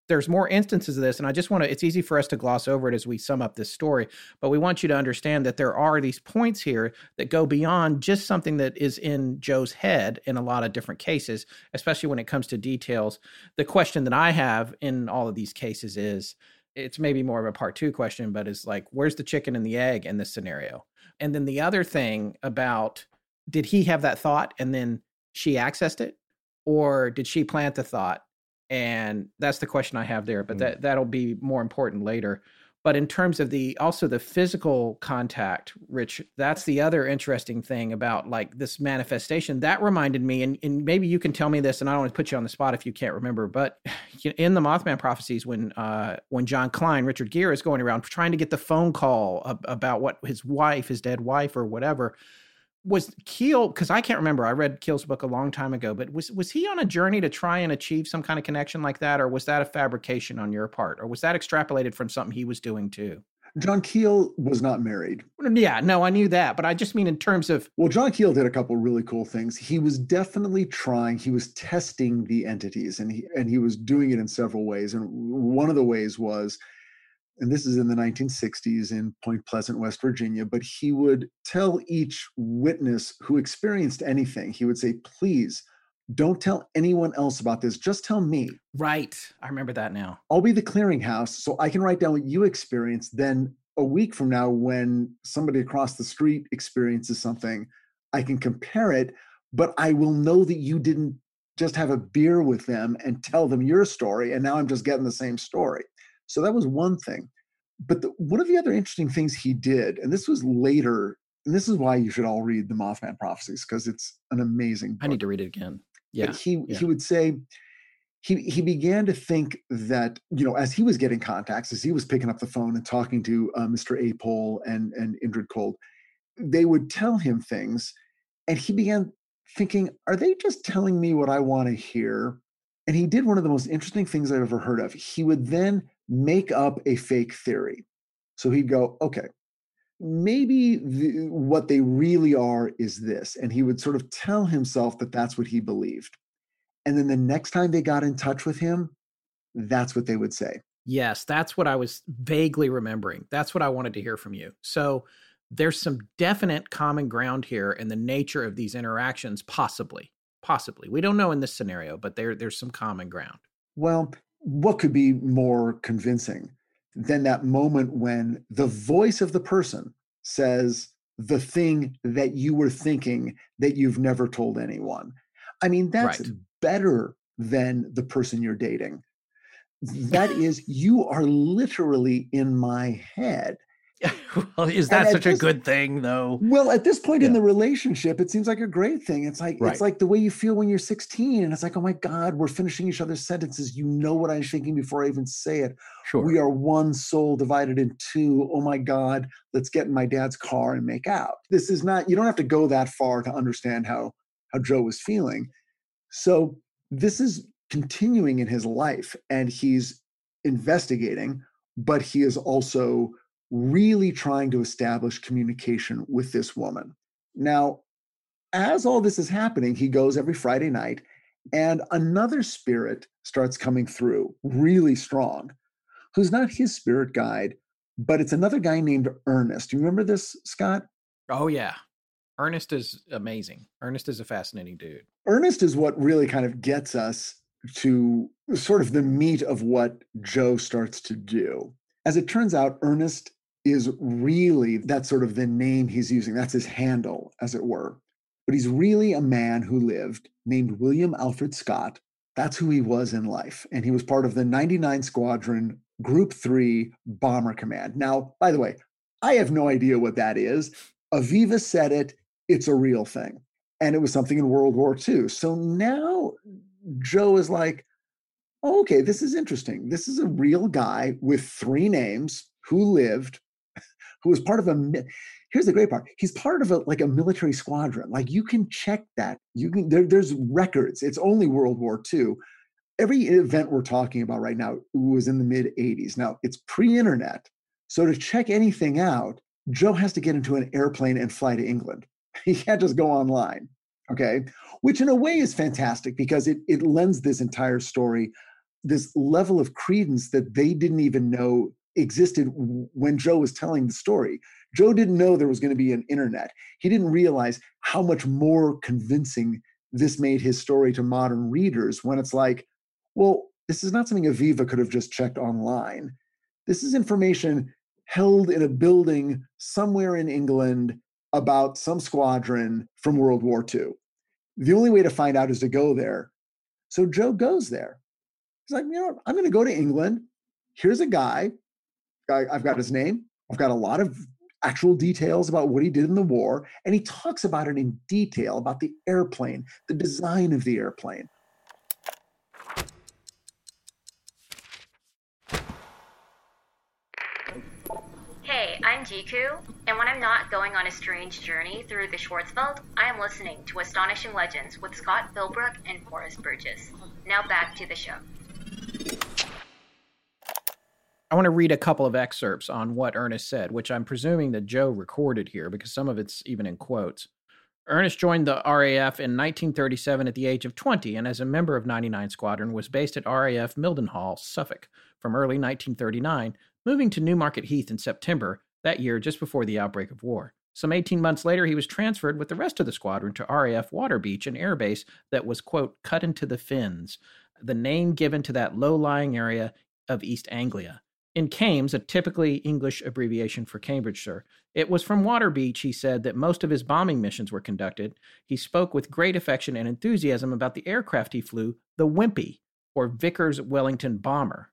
There's more instances of this, and I just want to, it's easy for us to gloss over it as we sum up this story, but we want you to understand that there are these points here that go beyond just something that is in Joe's head in a lot of different cases, especially when it comes to details. The question that I have in all of these cases is it's maybe more of a part two question, but it's like, where's the chicken and the egg in this scenario? And then the other thing about did he have that thought and then she accessed it? Or did she plant the thought? And that's the question i have there but mm. that that'll be more important later. But in terms of the also the physical contact rich that's the other interesting thing about like this manifestation. That reminded me and, and maybe you can tell me this and i don't want to put you on the spot if you can't remember but in the mothman prophecies when uh when john klein richard gere is going around trying to get the phone call about what his wife his dead wife or whatever was Keel because I can't remember. I read Keel's book a long time ago, but was was he on a journey to try and achieve some kind of connection like that, or was that a fabrication on your part, or was that extrapolated from something he was doing too? John Keel was not married. Yeah, no, I knew that, but I just mean in terms of Well, John Keel did a couple really cool things. He was definitely trying, he was testing the entities and he and he was doing it in several ways. And one of the ways was and this is in the 1960s in Point Pleasant, West Virginia, but he would tell each witness who experienced anything, he would say, please don't tell anyone else about this. Just tell me. Right. I remember that now. I'll be the clearinghouse so I can write down what you experienced. Then a week from now, when somebody across the street experiences something, I can compare it, but I will know that you didn't just have a beer with them and tell them your story. And now I'm just getting the same story. So that was one thing. But the, one of the other interesting things he did, and this was later, and this is why you should all read the Mothman Prophecies because it's an amazing. Book. I need to read it again. Yeah, but he yeah. he would say he he began to think that you know as he was getting contacts, as he was picking up the phone and talking to uh, Mr. Apol and and Indrid Cold, they would tell him things, and he began thinking, are they just telling me what I want to hear? And he did one of the most interesting things I've ever heard of. He would then make up a fake theory. So he'd go, okay, maybe the, what they really are is this. And he would sort of tell himself that that's what he believed. And then the next time they got in touch with him, that's what they would say. Yes, that's what I was vaguely remembering. That's what I wanted to hear from you. So there's some definite common ground here in the nature of these interactions, possibly. Possibly. We don't know in this scenario, but there, there's some common ground. Well, what could be more convincing than that moment when the voice of the person says the thing that you were thinking that you've never told anyone? I mean, that's right. better than the person you're dating. That is, you are literally in my head. well, is that such this, a good thing though? Well, at this point yeah. in the relationship, it seems like a great thing. It's like right. it's like the way you feel when you're 16, and it's like, oh my God, we're finishing each other's sentences. You know what I'm thinking before I even say it. Sure. We are one soul divided in two. Oh my God, let's get in my dad's car and make out. This is not, you don't have to go that far to understand how how Joe was feeling. So this is continuing in his life, and he's investigating, but he is also really trying to establish communication with this woman. Now, as all this is happening, he goes every Friday night, and another spirit starts coming through really strong, who's not his spirit guide, but it's another guy named Ernest. Do you remember this, Scott? Oh, yeah. Ernest is amazing. Ernest is a fascinating dude. Ernest is what really kind of gets us to sort of the meat of what Joe starts to do. As it turns out, Ernest is really that's sort of the name he's using. That's his handle, as it were. But he's really a man who lived named William Alfred Scott. That's who he was in life. And he was part of the 99 Squadron Group 3 Bomber Command. Now, by the way, I have no idea what that is. Aviva said it, it's a real thing. and it was something in World War II. So now Joe is like, oh, okay, this is interesting. This is a real guy with three names who lived, who was part of a. Here's the great part. He's part of a like a military squadron. Like you can check that. You can there, there's records. It's only World War II. Every event we're talking about right now was in the mid 80s. Now it's pre-internet. So to check anything out, Joe has to get into an airplane and fly to England. He can't just go online. Okay. Which in a way is fantastic because it, it lends this entire story this level of credence that they didn't even know existed when Joe was telling the story. Joe didn't know there was going to be an internet. He didn't realize how much more convincing this made his story to modern readers when it's like, well, this is not something Aviva could have just checked online. This is information held in a building somewhere in England about some squadron from World War II. The only way to find out is to go there. So Joe goes there. He's like, you know, what? I'm going to go to England. Here's a guy. I, I've got his name. I've got a lot of actual details about what he did in the war. And he talks about it in detail about the airplane, the design of the airplane. Hey, I'm Jiku, and when I'm not going on a strange journey through the Schwarzwald, I am listening to Astonishing Legends with Scott Philbrook and Forrest Burgess. Now back to the show. I want to read a couple of excerpts on what Ernest said, which I'm presuming that Joe recorded here because some of it's even in quotes. Ernest joined the RAF in 1937 at the age of 20 and as a member of 99 Squadron was based at RAF Mildenhall, Suffolk from early 1939, moving to Newmarket Heath in September that year just before the outbreak of war. Some 18 months later, he was transferred with the rest of the squadron to RAF Waterbeach, an airbase that was, quote, cut into the fens, the name given to that low lying area of East Anglia. In Cambs, a typically English abbreviation for Cambridgeshire, it was from Waterbeach, he said, that most of his bombing missions were conducted. He spoke with great affection and enthusiasm about the aircraft he flew, the Wimpy, or Vickers Wellington bomber.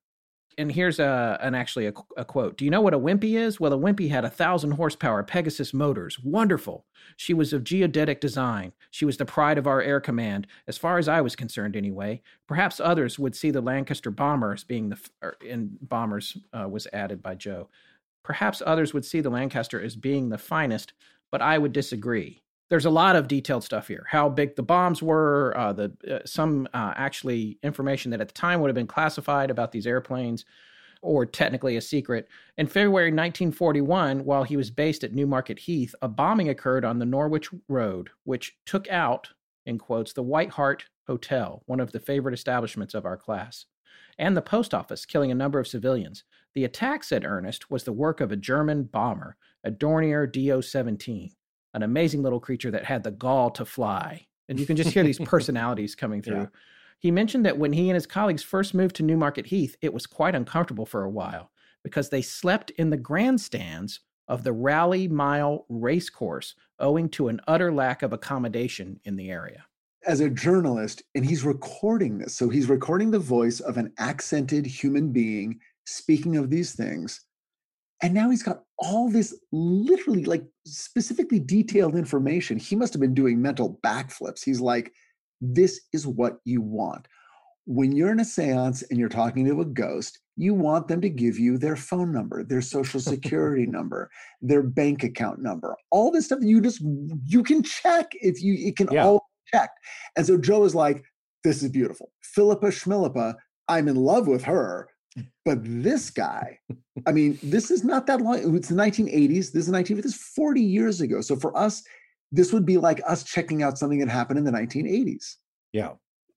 And here's a, an actually a, a quote. Do you know what a Wimpy is? Well, a Wimpy had a thousand horsepower Pegasus motors. Wonderful. She was of geodetic design. She was the pride of our air command, as far as I was concerned, anyway. Perhaps others would see the Lancaster bombers being the f- in bombers uh, was added by Joe. Perhaps others would see the Lancaster as being the finest, but I would disagree. There's a lot of detailed stuff here. How big the bombs were, uh, the uh, some uh, actually information that at the time would have been classified about these airplanes, or technically a secret. In February 1941, while he was based at Newmarket Heath, a bombing occurred on the Norwich Road, which took out, in quotes, the White Hart Hotel, one of the favorite establishments of our class, and the post office, killing a number of civilians. The attack, said Ernest, was the work of a German bomber, a Dornier DO 17, an amazing little creature that had the gall to fly. And you can just hear these personalities coming through. Yeah. He mentioned that when he and his colleagues first moved to Newmarket Heath, it was quite uncomfortable for a while because they slept in the grandstands of the Rowley Mile racecourse owing to an utter lack of accommodation in the area. As a journalist, and he's recording this. So he's recording the voice of an accented human being speaking of these things. And now he's got all this literally, like specifically detailed information. He must have been doing mental backflips. He's like, this is what you want. When you're in a seance and you're talking to a ghost, you want them to give you their phone number, their social security number, their bank account number, all this stuff. that You just you can check if you it can Yeah. all be checked. And so Joe is like, this is beautiful. Philippa Schmilippa, I'm in love with her. But this guy, I mean, this is not that long. It's the 1980s. This is 19. This is 40 years ago. So for us, this would be like us checking out something that happened in the 1980s. Yeah.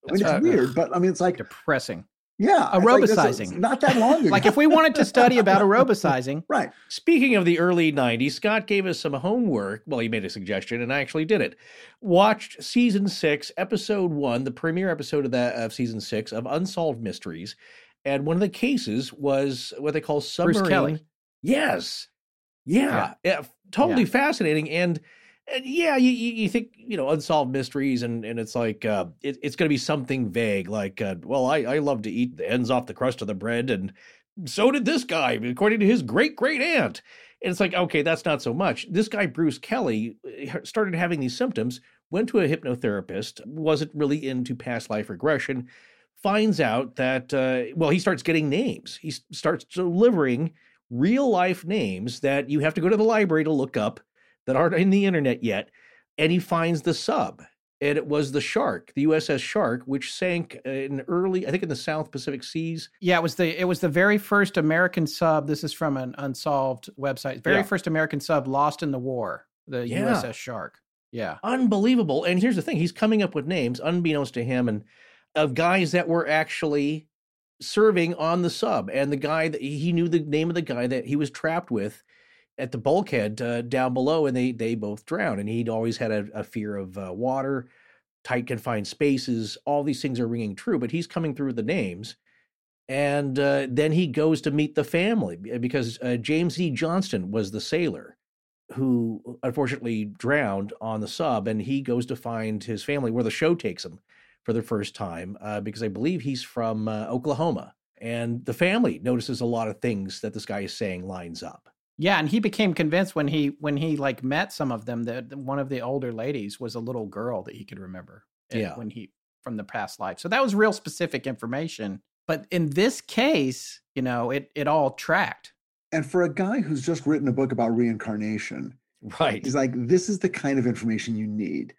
I mean, it's right. weird, but I mean, it's like, Depressing. yeah, it's like, Aerobicizing. not that long ago. Like if we wanted to study about aerobicizing, right. Speaking of the early 90s, Scott gave us some homework. Well, he made a suggestion and I actually did it. Watched season 6, episode 1, the premiere episode of that of season 6 of Unsolved Mysteries. And one of the cases was what they call submarine. Kelly. Yes. Yeah. yeah. Totally Yeah. fascinating and and yeah, you, you think you know unsolved mysteries, and and it's like uh, it, it's going to be something vague, like uh, well, I I love to eat the ends off the crust of the bread, and so did this guy, according to his great great aunt. And it's like, okay, that's not so much. This guy, Bruce Kelly, uh, started having these symptoms went to a hypnotherapist, wasn't really into past life regression, finds out that, uh, well, he starts getting names. He starts delivering real life names that you have to go to the library to look up that aren't in the internet yet. And he finds the sub. And it was the Shark, the USS Shark, which sank in early, I think, in the South Pacific Seas. Yeah, it was the it was the very first American sub. This is from an unsolved website. Very Yeah. first American sub lost in the war. The Yeah. USS Shark. Yeah. unbelievable. And here's the thing: he's coming up with names, unbeknownst to him, and of guys that were actually serving on the sub. And the guy that he knew the name of the guy that he was trapped with at the bulkhead uh, down below, and they they both drowned. And he'd always had a, a fear of uh, water, tight confined spaces. All these things are ringing true, but he's coming through the names. And uh, then he goes to meet the family because uh, James E. Johnston was the sailor who unfortunately drowned on the sub, and he goes to find his family where the show takes him for the first time uh, because I believe he's from uh, Oklahoma. And the family notices a lot of things that this guy is saying lines up. Yeah, and he became convinced when he when he like met some of them that one of the older ladies was a little girl that he could remember. uh, Yeah. When he from the past life. So that was real specific information. But in this case, you know, it it all tracked. And for a guy who's just written a book about reincarnation, Right. he's like, this is the kind of information you need.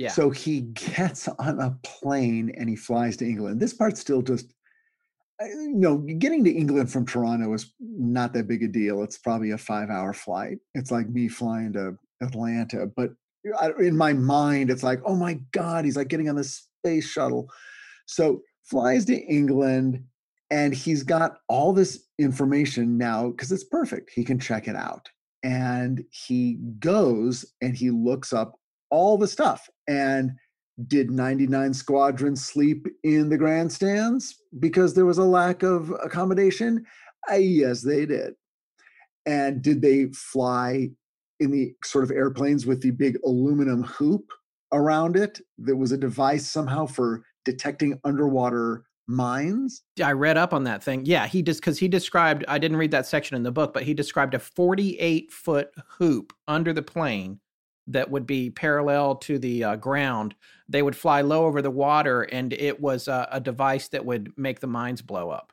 Yeah. So he gets on a plane and he flies to England. This part's still just, you know, getting to England from Toronto is not that big a deal. It's probably a five hour flight. It's like me flying to Atlanta. But in my mind, it's like, oh my God, he's like getting on the space shuttle. So flies to England and he's got all this information now because it's perfect. He can check it out. And he goes and he looks up all the stuff. And did 99 Squadron sleep in the grandstands because there was a lack of accommodation? Uh, yes, they did. And did they fly in the sort of airplanes with the big aluminum hoop around it that was a device somehow for detecting underwater mines? I read up on that thing. Yeah, he just because he described. I didn't read that section in the book, but he described a 48 foot hoop under the plane that would be parallel to the uh, ground. They would fly low over the water, and it was uh, a device that would make the mines blow up,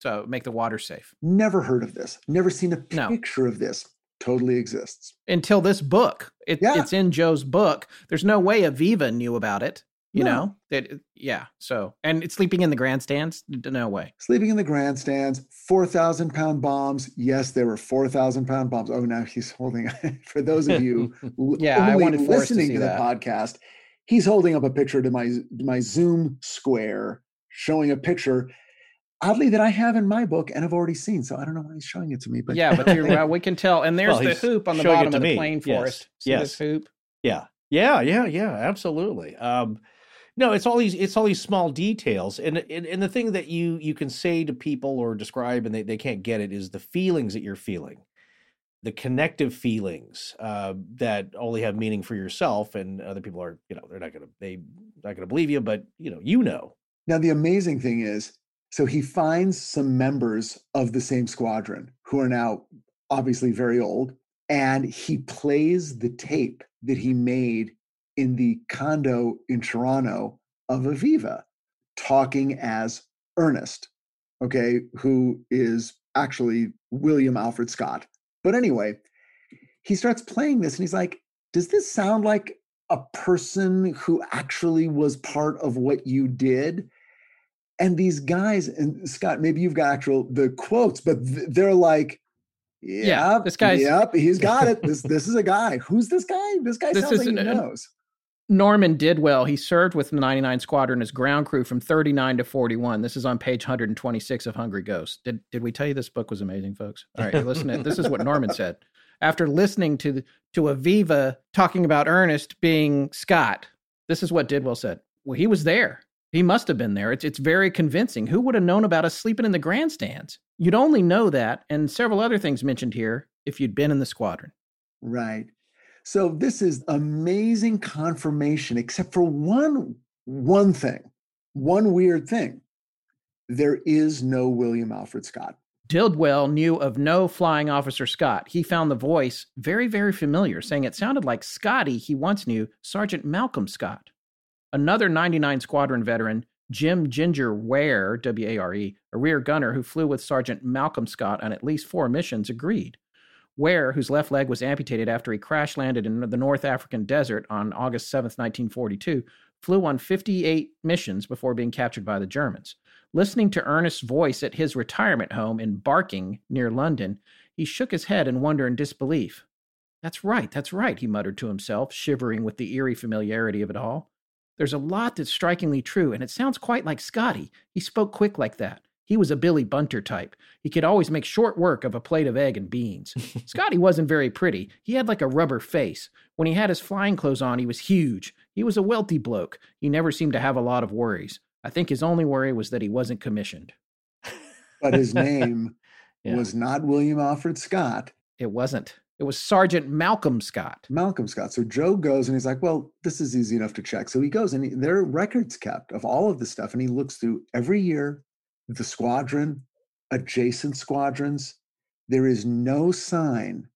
so make the water safe. Never heard of this. Never seen a No. picture of this. Totally exists. Until this book, it, Yeah. it's in Joe's book. There's no way Aviva knew about it. You No. know that. Yeah. So and it's sleeping in the grandstands. No way. Sleeping in the grandstands, 4,000 pound bombs. Yes, there were 4,000 pound bombs. Oh, now he's holding, for those of you l- Yeah, I only wanted Forrest to listening to, the that. podcast, he's holding up a picture to my, to my Zoom square showing a picture, oddly, that I have in my book and I've already seen. So I don't know why he's showing it to me. But yeah, but you're, well, we can tell. And there's Well, the hoop on the bottom of the me. plane Yes, Forrest. See yes. this hoop? Yeah. Yeah, yeah, yeah, absolutely. Um no, it's all these it's all these small details. And and, and the thing that you you can say to people or describe and they, they can't get it is the feelings that you're feeling. The connective feelings uh, that only have meaning for yourself and other people are, you know, they're not gonna they not gonna believe you, but you know, you know. Now, the amazing thing is, so he finds some members of the same squadron who are now obviously very old, and he plays the tape that he made in the condo in Toronto of Aviva, talking as Ernest, okay, who is actually William Alfred Scott. But anyway, he starts playing this and he's like, Does this sound like a person who actually was part of what you did? And these guys, and Scott, maybe you've got actual the quotes, but they're like, Yeah, this guy's- Yep, he's got it. This this is a guy. Who's this guy? This guy This sounds like he knows. Norman Didwell. he served with the 99 Squadron as ground crew from 39 to 41. This is on page 126 of Hungry Ghost. Did, did we tell you this book was amazing, folks? All right, listen to This is what Norman said. After listening to, the- to Aviva talking about Ernest being Scott, this is what Didwell said. Well, he was there. He must have been there. It's, it's very convincing. Who would have known about us sleeping in the grandstands? You'd only know that, and several other things mentioned here, if you'd been in the squadron. Right. So this is amazing confirmation, except for one one thing, one weird thing. There is no William Alfred Scott. Didwell knew of no flying officer Scott. He found the voice very, very familiar, saying it sounded like Scotty he once knew, Sergeant Malcolm Scott. Another 99 Squadron veteran, Jim Ginger Ware, W A R E, a rear gunner who flew with Sergeant Malcolm Scott on at least four missions, agreed. Ware, whose left leg was amputated after he crash landed in the North African desert on August 7, 1942, flew on 58 missions before being captured by the Germans. Listening to Ernest's voice at his retirement home in Barking, near London, he shook his head in wonder and disbelief. That's right, that's right, he muttered to himself, shivering with the eerie familiarity of it all. There's a lot that's strikingly true, and it sounds quite like Scotty. He spoke quick like that. He was a Billy Bunter type. He could always make short work of a plate of egg and beans. Scotty wasn't very pretty. He had like a rubber face. When he had his flying clothes on, he was huge. He was a wealthy bloke. He never seemed to have a lot of worries. I think his only worry was that he wasn't commissioned. But his name yeah. was not William Alfred Scott. It wasn't. It was Sergeant Malcolm Scott. Malcolm Scott. So Joe goes and he's like, well, this is easy enough to check. So he goes and he, there are records kept of all of this stuff. And he looks through every year, the squadron, adjacent squadrons. There is no sign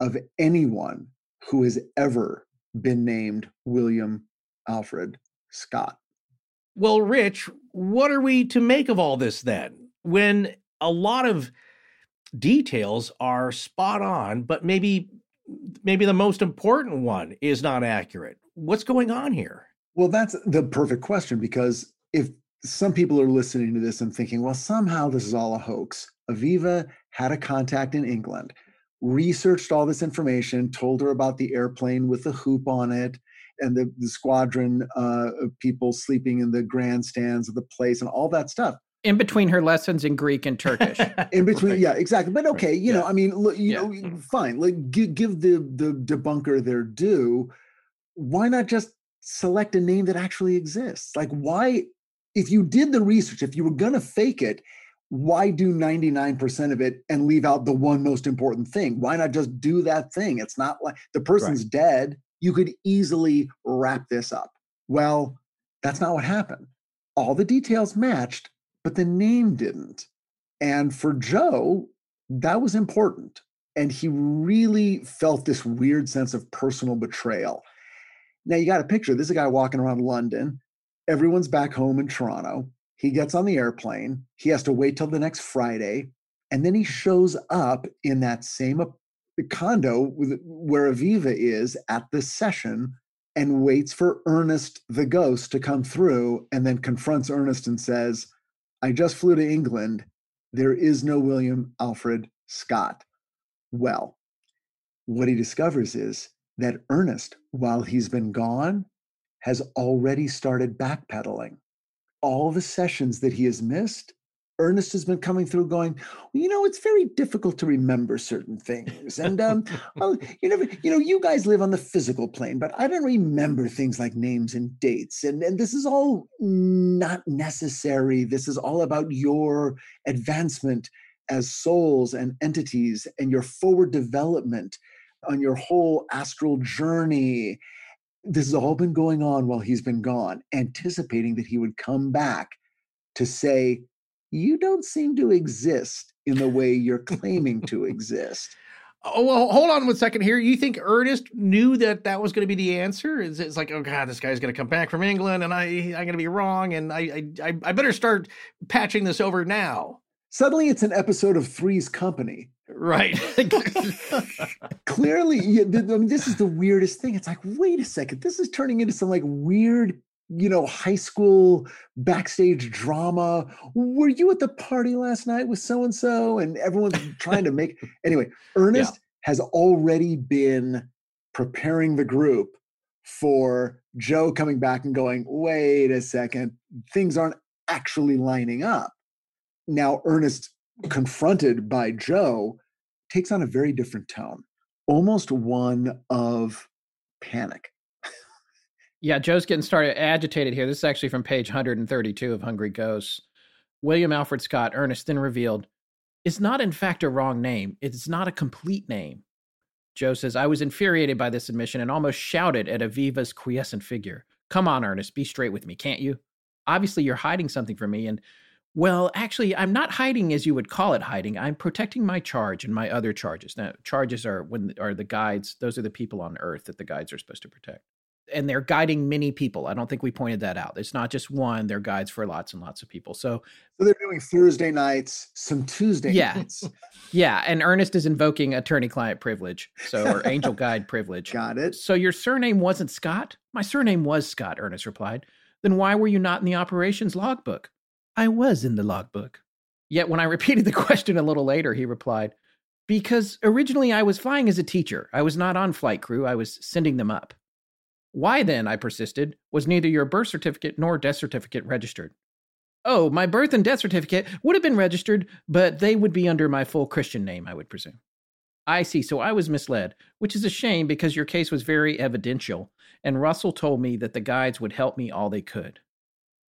of anyone who has ever been named William Alfred Scott. Well, Rich, what are we to make of all this then? When a lot of details are spot on, but maybe maybe the most important one is not accurate. What's going on here? Well, that's the perfect question because if some people are listening to this and thinking, well, somehow this is all a hoax. Aviva had a contact in England, researched all this information, told her about the airplane with the hoop on it, and the, the squadron uh, of people sleeping in the grandstands of the place and all that stuff. In between her lessons in Greek and Turkish. in between, right. yeah, exactly. But okay, you yeah. know, I mean, look, you yeah. know, fine. Like, give, give the the debunker their due. Why not just select a name that actually exists? Like, why, if you did the research, if you were gonna fake it, why do 99% of it and leave out the one most important thing? Why not just do that thing? It's not like the person's right. dead you could easily wrap this up. Well, that's not what happened. All the details matched, but the name didn't. And for Joe, that was important. And he really felt this weird sense of personal betrayal. Now, you got a picture. This is a guy walking around London. Everyone's back home in Toronto. He gets on the airplane. He has to wait till the next Friday. And then he shows up in that same condo where Aviva is at the session and waits for Ernest the ghost to come through and then confronts Ernest and says, I just flew to England. There is no William Alfred Scott. Well, what he discovers is that Ernest, while he's been gone, has already started backpedaling. All the sessions that he has missed, Ernest has been coming through going, well, you know, it's very difficult to remember certain things. And um, well, you know, you know, you guys live on the physical plane, but I don't remember things like names and dates. And, and this is all not necessary. This is all about your advancement as souls and entities and your forward development on your whole astral journey. This has all been going on while he's been gone, anticipating that he would come back to say, you don't seem to exist in the way you're claiming to exist. Oh well, hold on one second here. You think Ernest knew that that was going to be the answer? It's, it's like, oh god, this guy's going to come back from England, and I I'm going to be wrong, and I, I I better start patching this over now. Suddenly, it's an episode of Three's Company. Right. Clearly, yeah, I mean, this is the weirdest thing. It's like, wait a second, this is turning into some like weird you know, high school backstage drama. Were you at the party last night with so and so? And everyone's trying to make. Anyway, Ernest yeah. has already been preparing the group for Joe coming back and going, wait a second, things aren't actually lining up. Now, Ernest, confronted by Joe, takes on a very different tone, almost one of panic yeah, Joe's getting started agitated here. This is actually from page 132 of Hungry Ghosts. William Alfred Scott, Ernest then revealed, is not in fact a wrong name. It's not a complete name. Joe says, I was infuriated by this admission and almost shouted at Aviva's quiescent figure. Come on, Ernest, be straight with me, can't you? Obviously, you're hiding something from me, and Well, actually, I'm not hiding as you would call it hiding. I'm protecting my charge and my other charges. Now, charges are when are the guides. Those are the people on Earth that the guides are supposed to protect, and they're guiding many people. I don't think we pointed that out. It's not just one. They're guides for lots and lots of people. So, So they're doing Thursday nights, some Tuesday Yeah. nights. yeah, and Ernest is invoking attorney-client privilege, so or angel guide privilege. Got it. So your surname wasn't Scott? My surname was Scott, Ernest replied. Then why were you not in the operations logbook? I was in the logbook. Yet when I repeated the question a little later, he replied, Because originally I was flying as a teacher. I was not on flight crew, I was sending them up. Why then, I persisted, was neither your birth certificate nor death certificate registered? Oh, my birth and death certificate would have been registered, but they would be under my full Christian name, I would presume. I see. So I was misled, which is a shame because your case was very evidential, and Russell told me that the guides would help me all they could.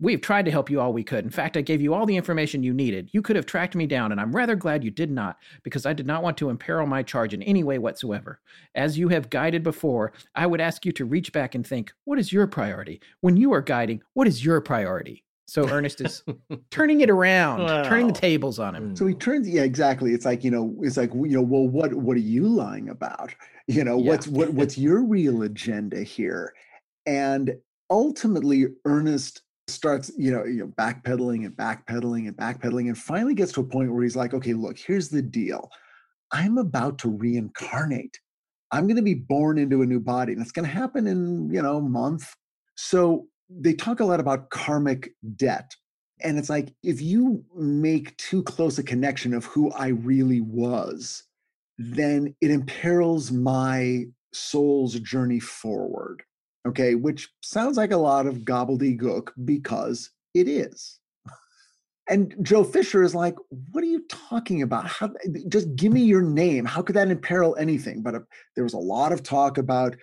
We've tried to help you all we could. In fact, I gave you all the information you needed. You could have tracked me down, and I'm rather glad you did not, because I did not want to imperil my charge in any way whatsoever. As you have guided before, I would ask you to reach back and think, what is your priority? When you are guiding, what is your priority? So Ernest is turning it around, turning the tables on him. Mm. So he turns, yeah, exactly. It's like you know, it's like you know, well, what what are you lying about? You know, Yeah. what's what what's your real agenda here? And ultimately, Ernest starts, you know, you know, backpedaling and backpedaling and backpedaling, and finally gets to a point where he's like, okay, look, here's the deal. I'm about to reincarnate. I'm going to be born into a new body, and it's going to happen in you know month. So they talk a lot about karmic debt. And it's like, if you make too close a connection of who I really was, then it imperils my soul's journey forward. Okay, which sounds like a lot of gobbledygook because it is. And Joe Fisher is like, what are you talking about? How, just give me your name. How could that imperil anything? But uh, there was a lot of talk about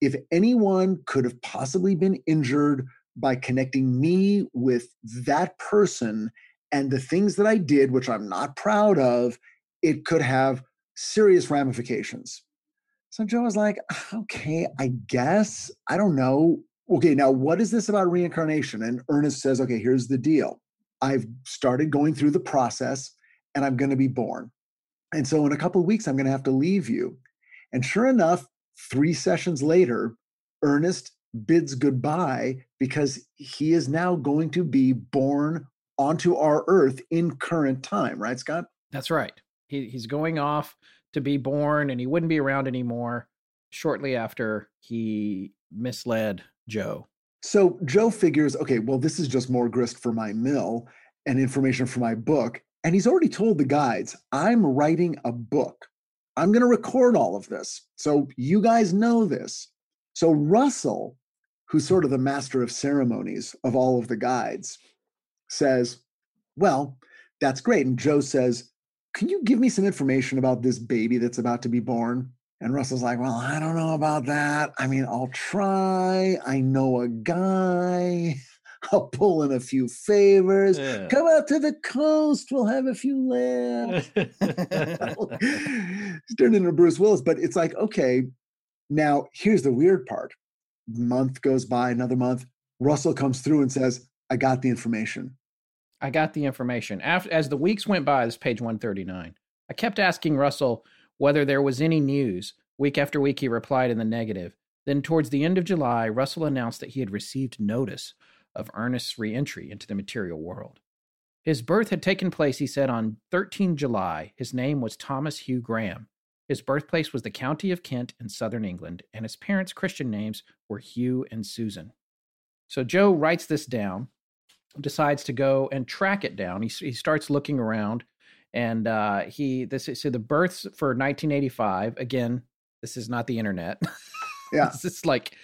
if anyone could have possibly been injured by connecting me with that person and the things that I did, which I'm not proud of, it could have serious ramifications. So Joe was like, ah, okay, I guess. I don't know. Okay, now what is this about reincarnation? And Ernest says, okay, here's the deal. I've started going through the process and I'm going to be born. And so in a couple of weeks, I'm going to have to leave you. And sure enough, three sessions later, Ernest bids goodbye because he is now going to be born onto our earth in current time, right, Scott? That's right. He, he's going off to be born, and he wouldn't be around anymore shortly after he misled Joe. So Joe figures, okay, well, this is just more grist for my mill and information for my book. And he's already told the guides, I'm writing a book. I'm going to record all of this. So you guys know this. So Russell, who's sort of the master of ceremonies of all of the guides, says, Well, that's great. And Joe says, Can you give me some information about this baby that's about to be born? And Russell's like, Well, I don't know about that. I mean, I'll try. I know a guy. I'll pull in a few favors. Yeah. Come out to the coast. We'll have a few laughs. He's turned into Bruce Willis, but it's like, okay, now here's the weird part. Month goes by, another month. Russell comes through and says, I got the information. I got the information. After, as the weeks went by, this is page 139, I kept asking Russell whether there was any news. Week after week, he replied in the negative. Then, towards the end of July, Russell announced that he had received notice of Ernest's reentry into the material world. His birth had taken place, he said, on 13 July. His name was Thomas Hugh Graham. His birthplace was the county of Kent in southern England, and his parents' Christian names were Hugh and Susan. So Joe writes this down, decides to go and track it down. He, he starts looking around, and uh, he this is so the births for 1985. Again, this is not the internet. Yeah. this is like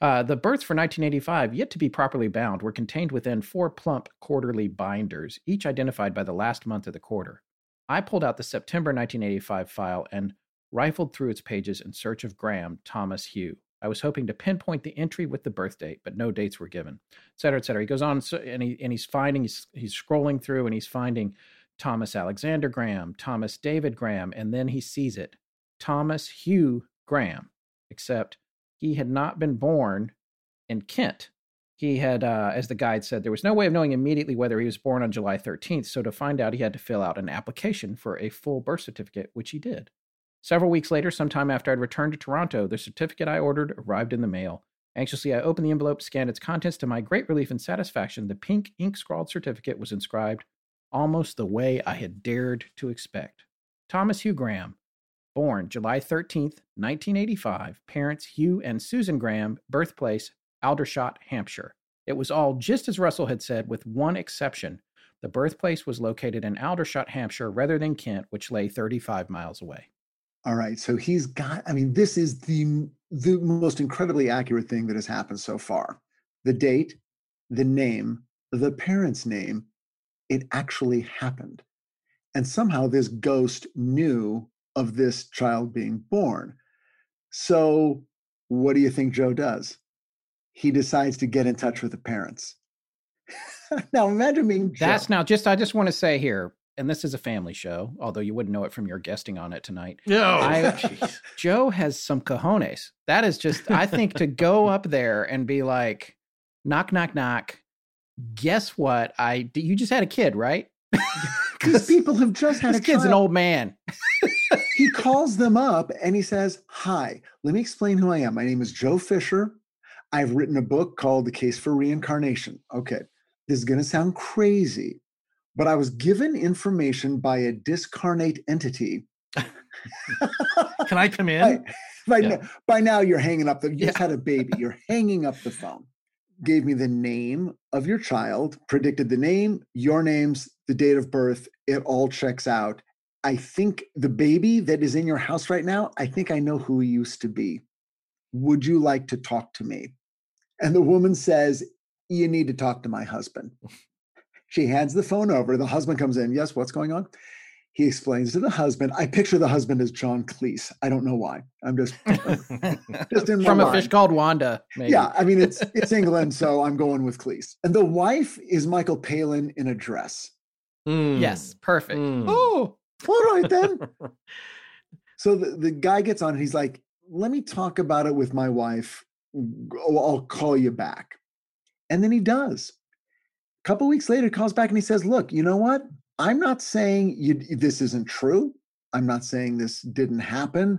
uh, the births for 1985, yet to be properly bound, were contained within four plump quarterly binders, each identified by the last month of the quarter. I pulled out the September 1985 file and rifled through its pages in search of Graham Thomas Hugh. I was hoping to pinpoint the entry with the birth date, but no dates were given, et cetera, et cetera. He goes on and, he, and he's finding, he's, he's scrolling through and he's finding Thomas Alexander Graham, Thomas David Graham, and then he sees it Thomas Hugh Graham, except he had not been born in Kent. he had, uh, as the guide said, there was no way of knowing immediately whether he was born on July 13th. So to find out, he had to fill out an application for a full birth certificate, which he did. Several weeks later, sometime after I'd returned to Toronto, the certificate I ordered arrived in the mail. Anxiously, I opened the envelope, scanned its contents. To my great relief and satisfaction, the pink ink scrawled certificate was inscribed almost the way I had dared to expect. Thomas Hugh Graham, born July 13th, 1985, parents Hugh and Susan Graham, birthplace Aldershot, Hampshire. It was all just as Russell had said, with one exception. The birthplace was located in Aldershot, Hampshire, rather than Kent, which lay 35 miles away. All right. So he's got, I mean, this is the the most incredibly accurate thing that has happened so far. The date, the name, the parent's name, it actually happened. And somehow this ghost knew of this child being born. So what do you think Joe does? He decides to get in touch with the parents. now imagine being Joe. That's now just, I just want to say here, and this is a family show, although you wouldn't know it from your guesting on it tonight. No. I, Joe has some cojones. That is just, I think, to go up there and be like, knock, knock, knock. Guess what? I you just had a kid, right? Because people have just had this a kid's an old man. he calls them up and he says, Hi, let me explain who I am. My name is Joe Fisher. I've written a book called The Case for Reincarnation. Okay, this is going to sound crazy, but I was given information by a discarnate entity. Can I come By, in? by, Yeah. now, by now, you're hanging up the, you just had a baby, you're hanging up the phone. Gave me the name of your child, predicted the name, your names, the date of birth. It all checks out. I think the baby that is in your house right now, I think I know who he used to be. Would you like to talk to me? And the woman says, You need to talk to my husband. She hands the phone over. The husband comes in. Yes, what's going on? He explains to the husband. I picture the husband as John Cleese. I don't know why. I'm just just in my From a mind. fish called Wanda, maybe. Yeah, I mean it's it's England, so I'm going with Cleese. And the wife is Michael Palin in a dress. Mm. Yes, perfect. Mm. Oh, All right then. So the, the guy gets on and he's like, let me talk about it with my wife. Oh, I'll call you back. And then he does. A couple weeks later, he calls back and he says, Look, you know what? I'm not saying you, this isn't true. I'm not saying this didn't happen,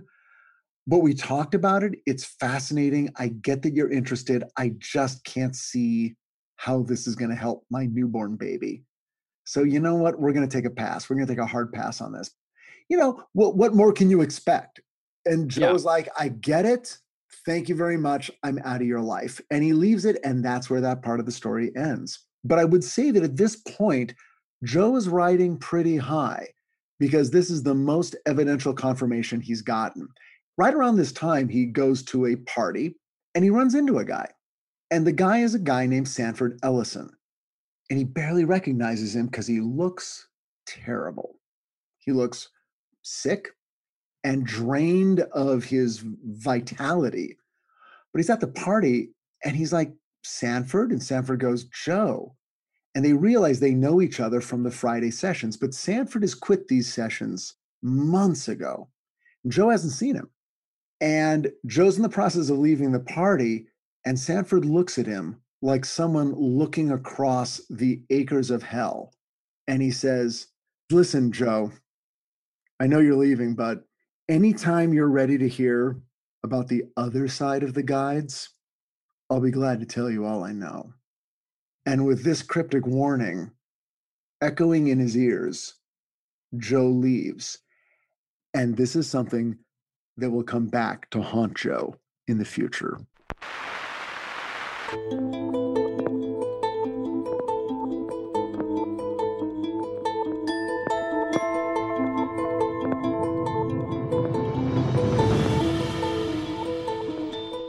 but we talked about it. It's fascinating. I get that you're interested. I just can't see how this is going to help my newborn baby. So, you know what? We're going to take a pass. We're going to take a hard pass on this. You know, what, what more can you expect? And Yeah. Joe's like, I get it. Thank you very much. I'm out of your life. And he leaves it. And that's where that part of the story ends. But I would say that at this point, Joe is riding pretty high because this is the most evidential confirmation he's gotten. Right around this time, he goes to a party and he runs into a guy. And the guy is a guy named Sanford Ellison. And he barely recognizes him because he looks terrible. He looks sick and drained of his vitality. But he's at the party and he's like, Sanford? And Sanford goes, Joe. And they realize they know each other from the Friday sessions, but Sanford has quit these sessions months ago. Joe hasn't seen him. And Joe's in the process of leaving the party, and Sanford looks at him like someone looking across the acres of hell. And he says, Listen, Joe, I know you're leaving, but anytime you're ready to hear about the other side of the guides, I'll be glad to tell you all I know. And with this cryptic warning echoing in his ears, Joe leaves. And this is something that will come back to haunt Joe in the future.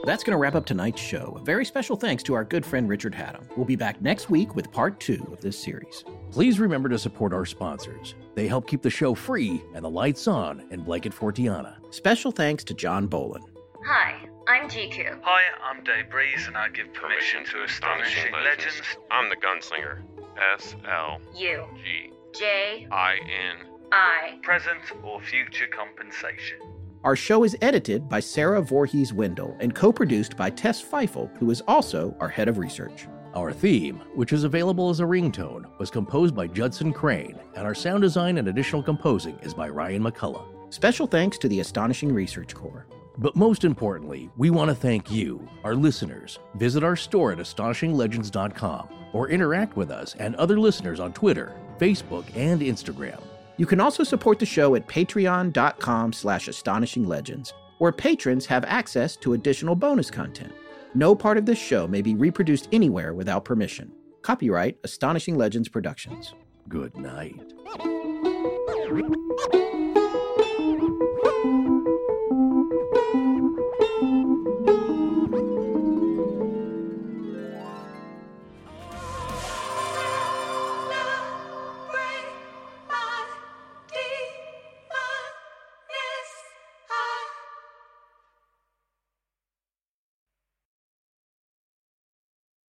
That's going to wrap up tonight's show. A very special thanks to our good friend Richard Hatem. We'll be back next week with part two of this series. Please remember to support our sponsors. They help keep the show free and the lights on in Blanket Fortiana. Special thanks to John Bolin. Hi, I'm GQ. Hi, I'm Dave Breeze, and I give permission to astonishing legends. I'm the gunslinger. S L You. G J. I N. I. Present or future compensation. Our show is edited by Sarah Voorhees Wendell and co produced by Tess Feifel, who is also our head of research. Our theme, which is available as a ringtone, was composed by Judson Crane, and our sound design and additional composing is by Ryan McCullough. Special thanks to the Astonishing Research Corps. But most importantly, we want to thank you, our listeners. Visit our store at astonishinglegends.com or interact with us and other listeners on Twitter, Facebook, and Instagram. You can also support the show at patreon.com slash astonishinglegends, where patrons have access to additional bonus content. No part of this show may be reproduced anywhere without permission. Copyright Astonishing Legends Productions. Good night.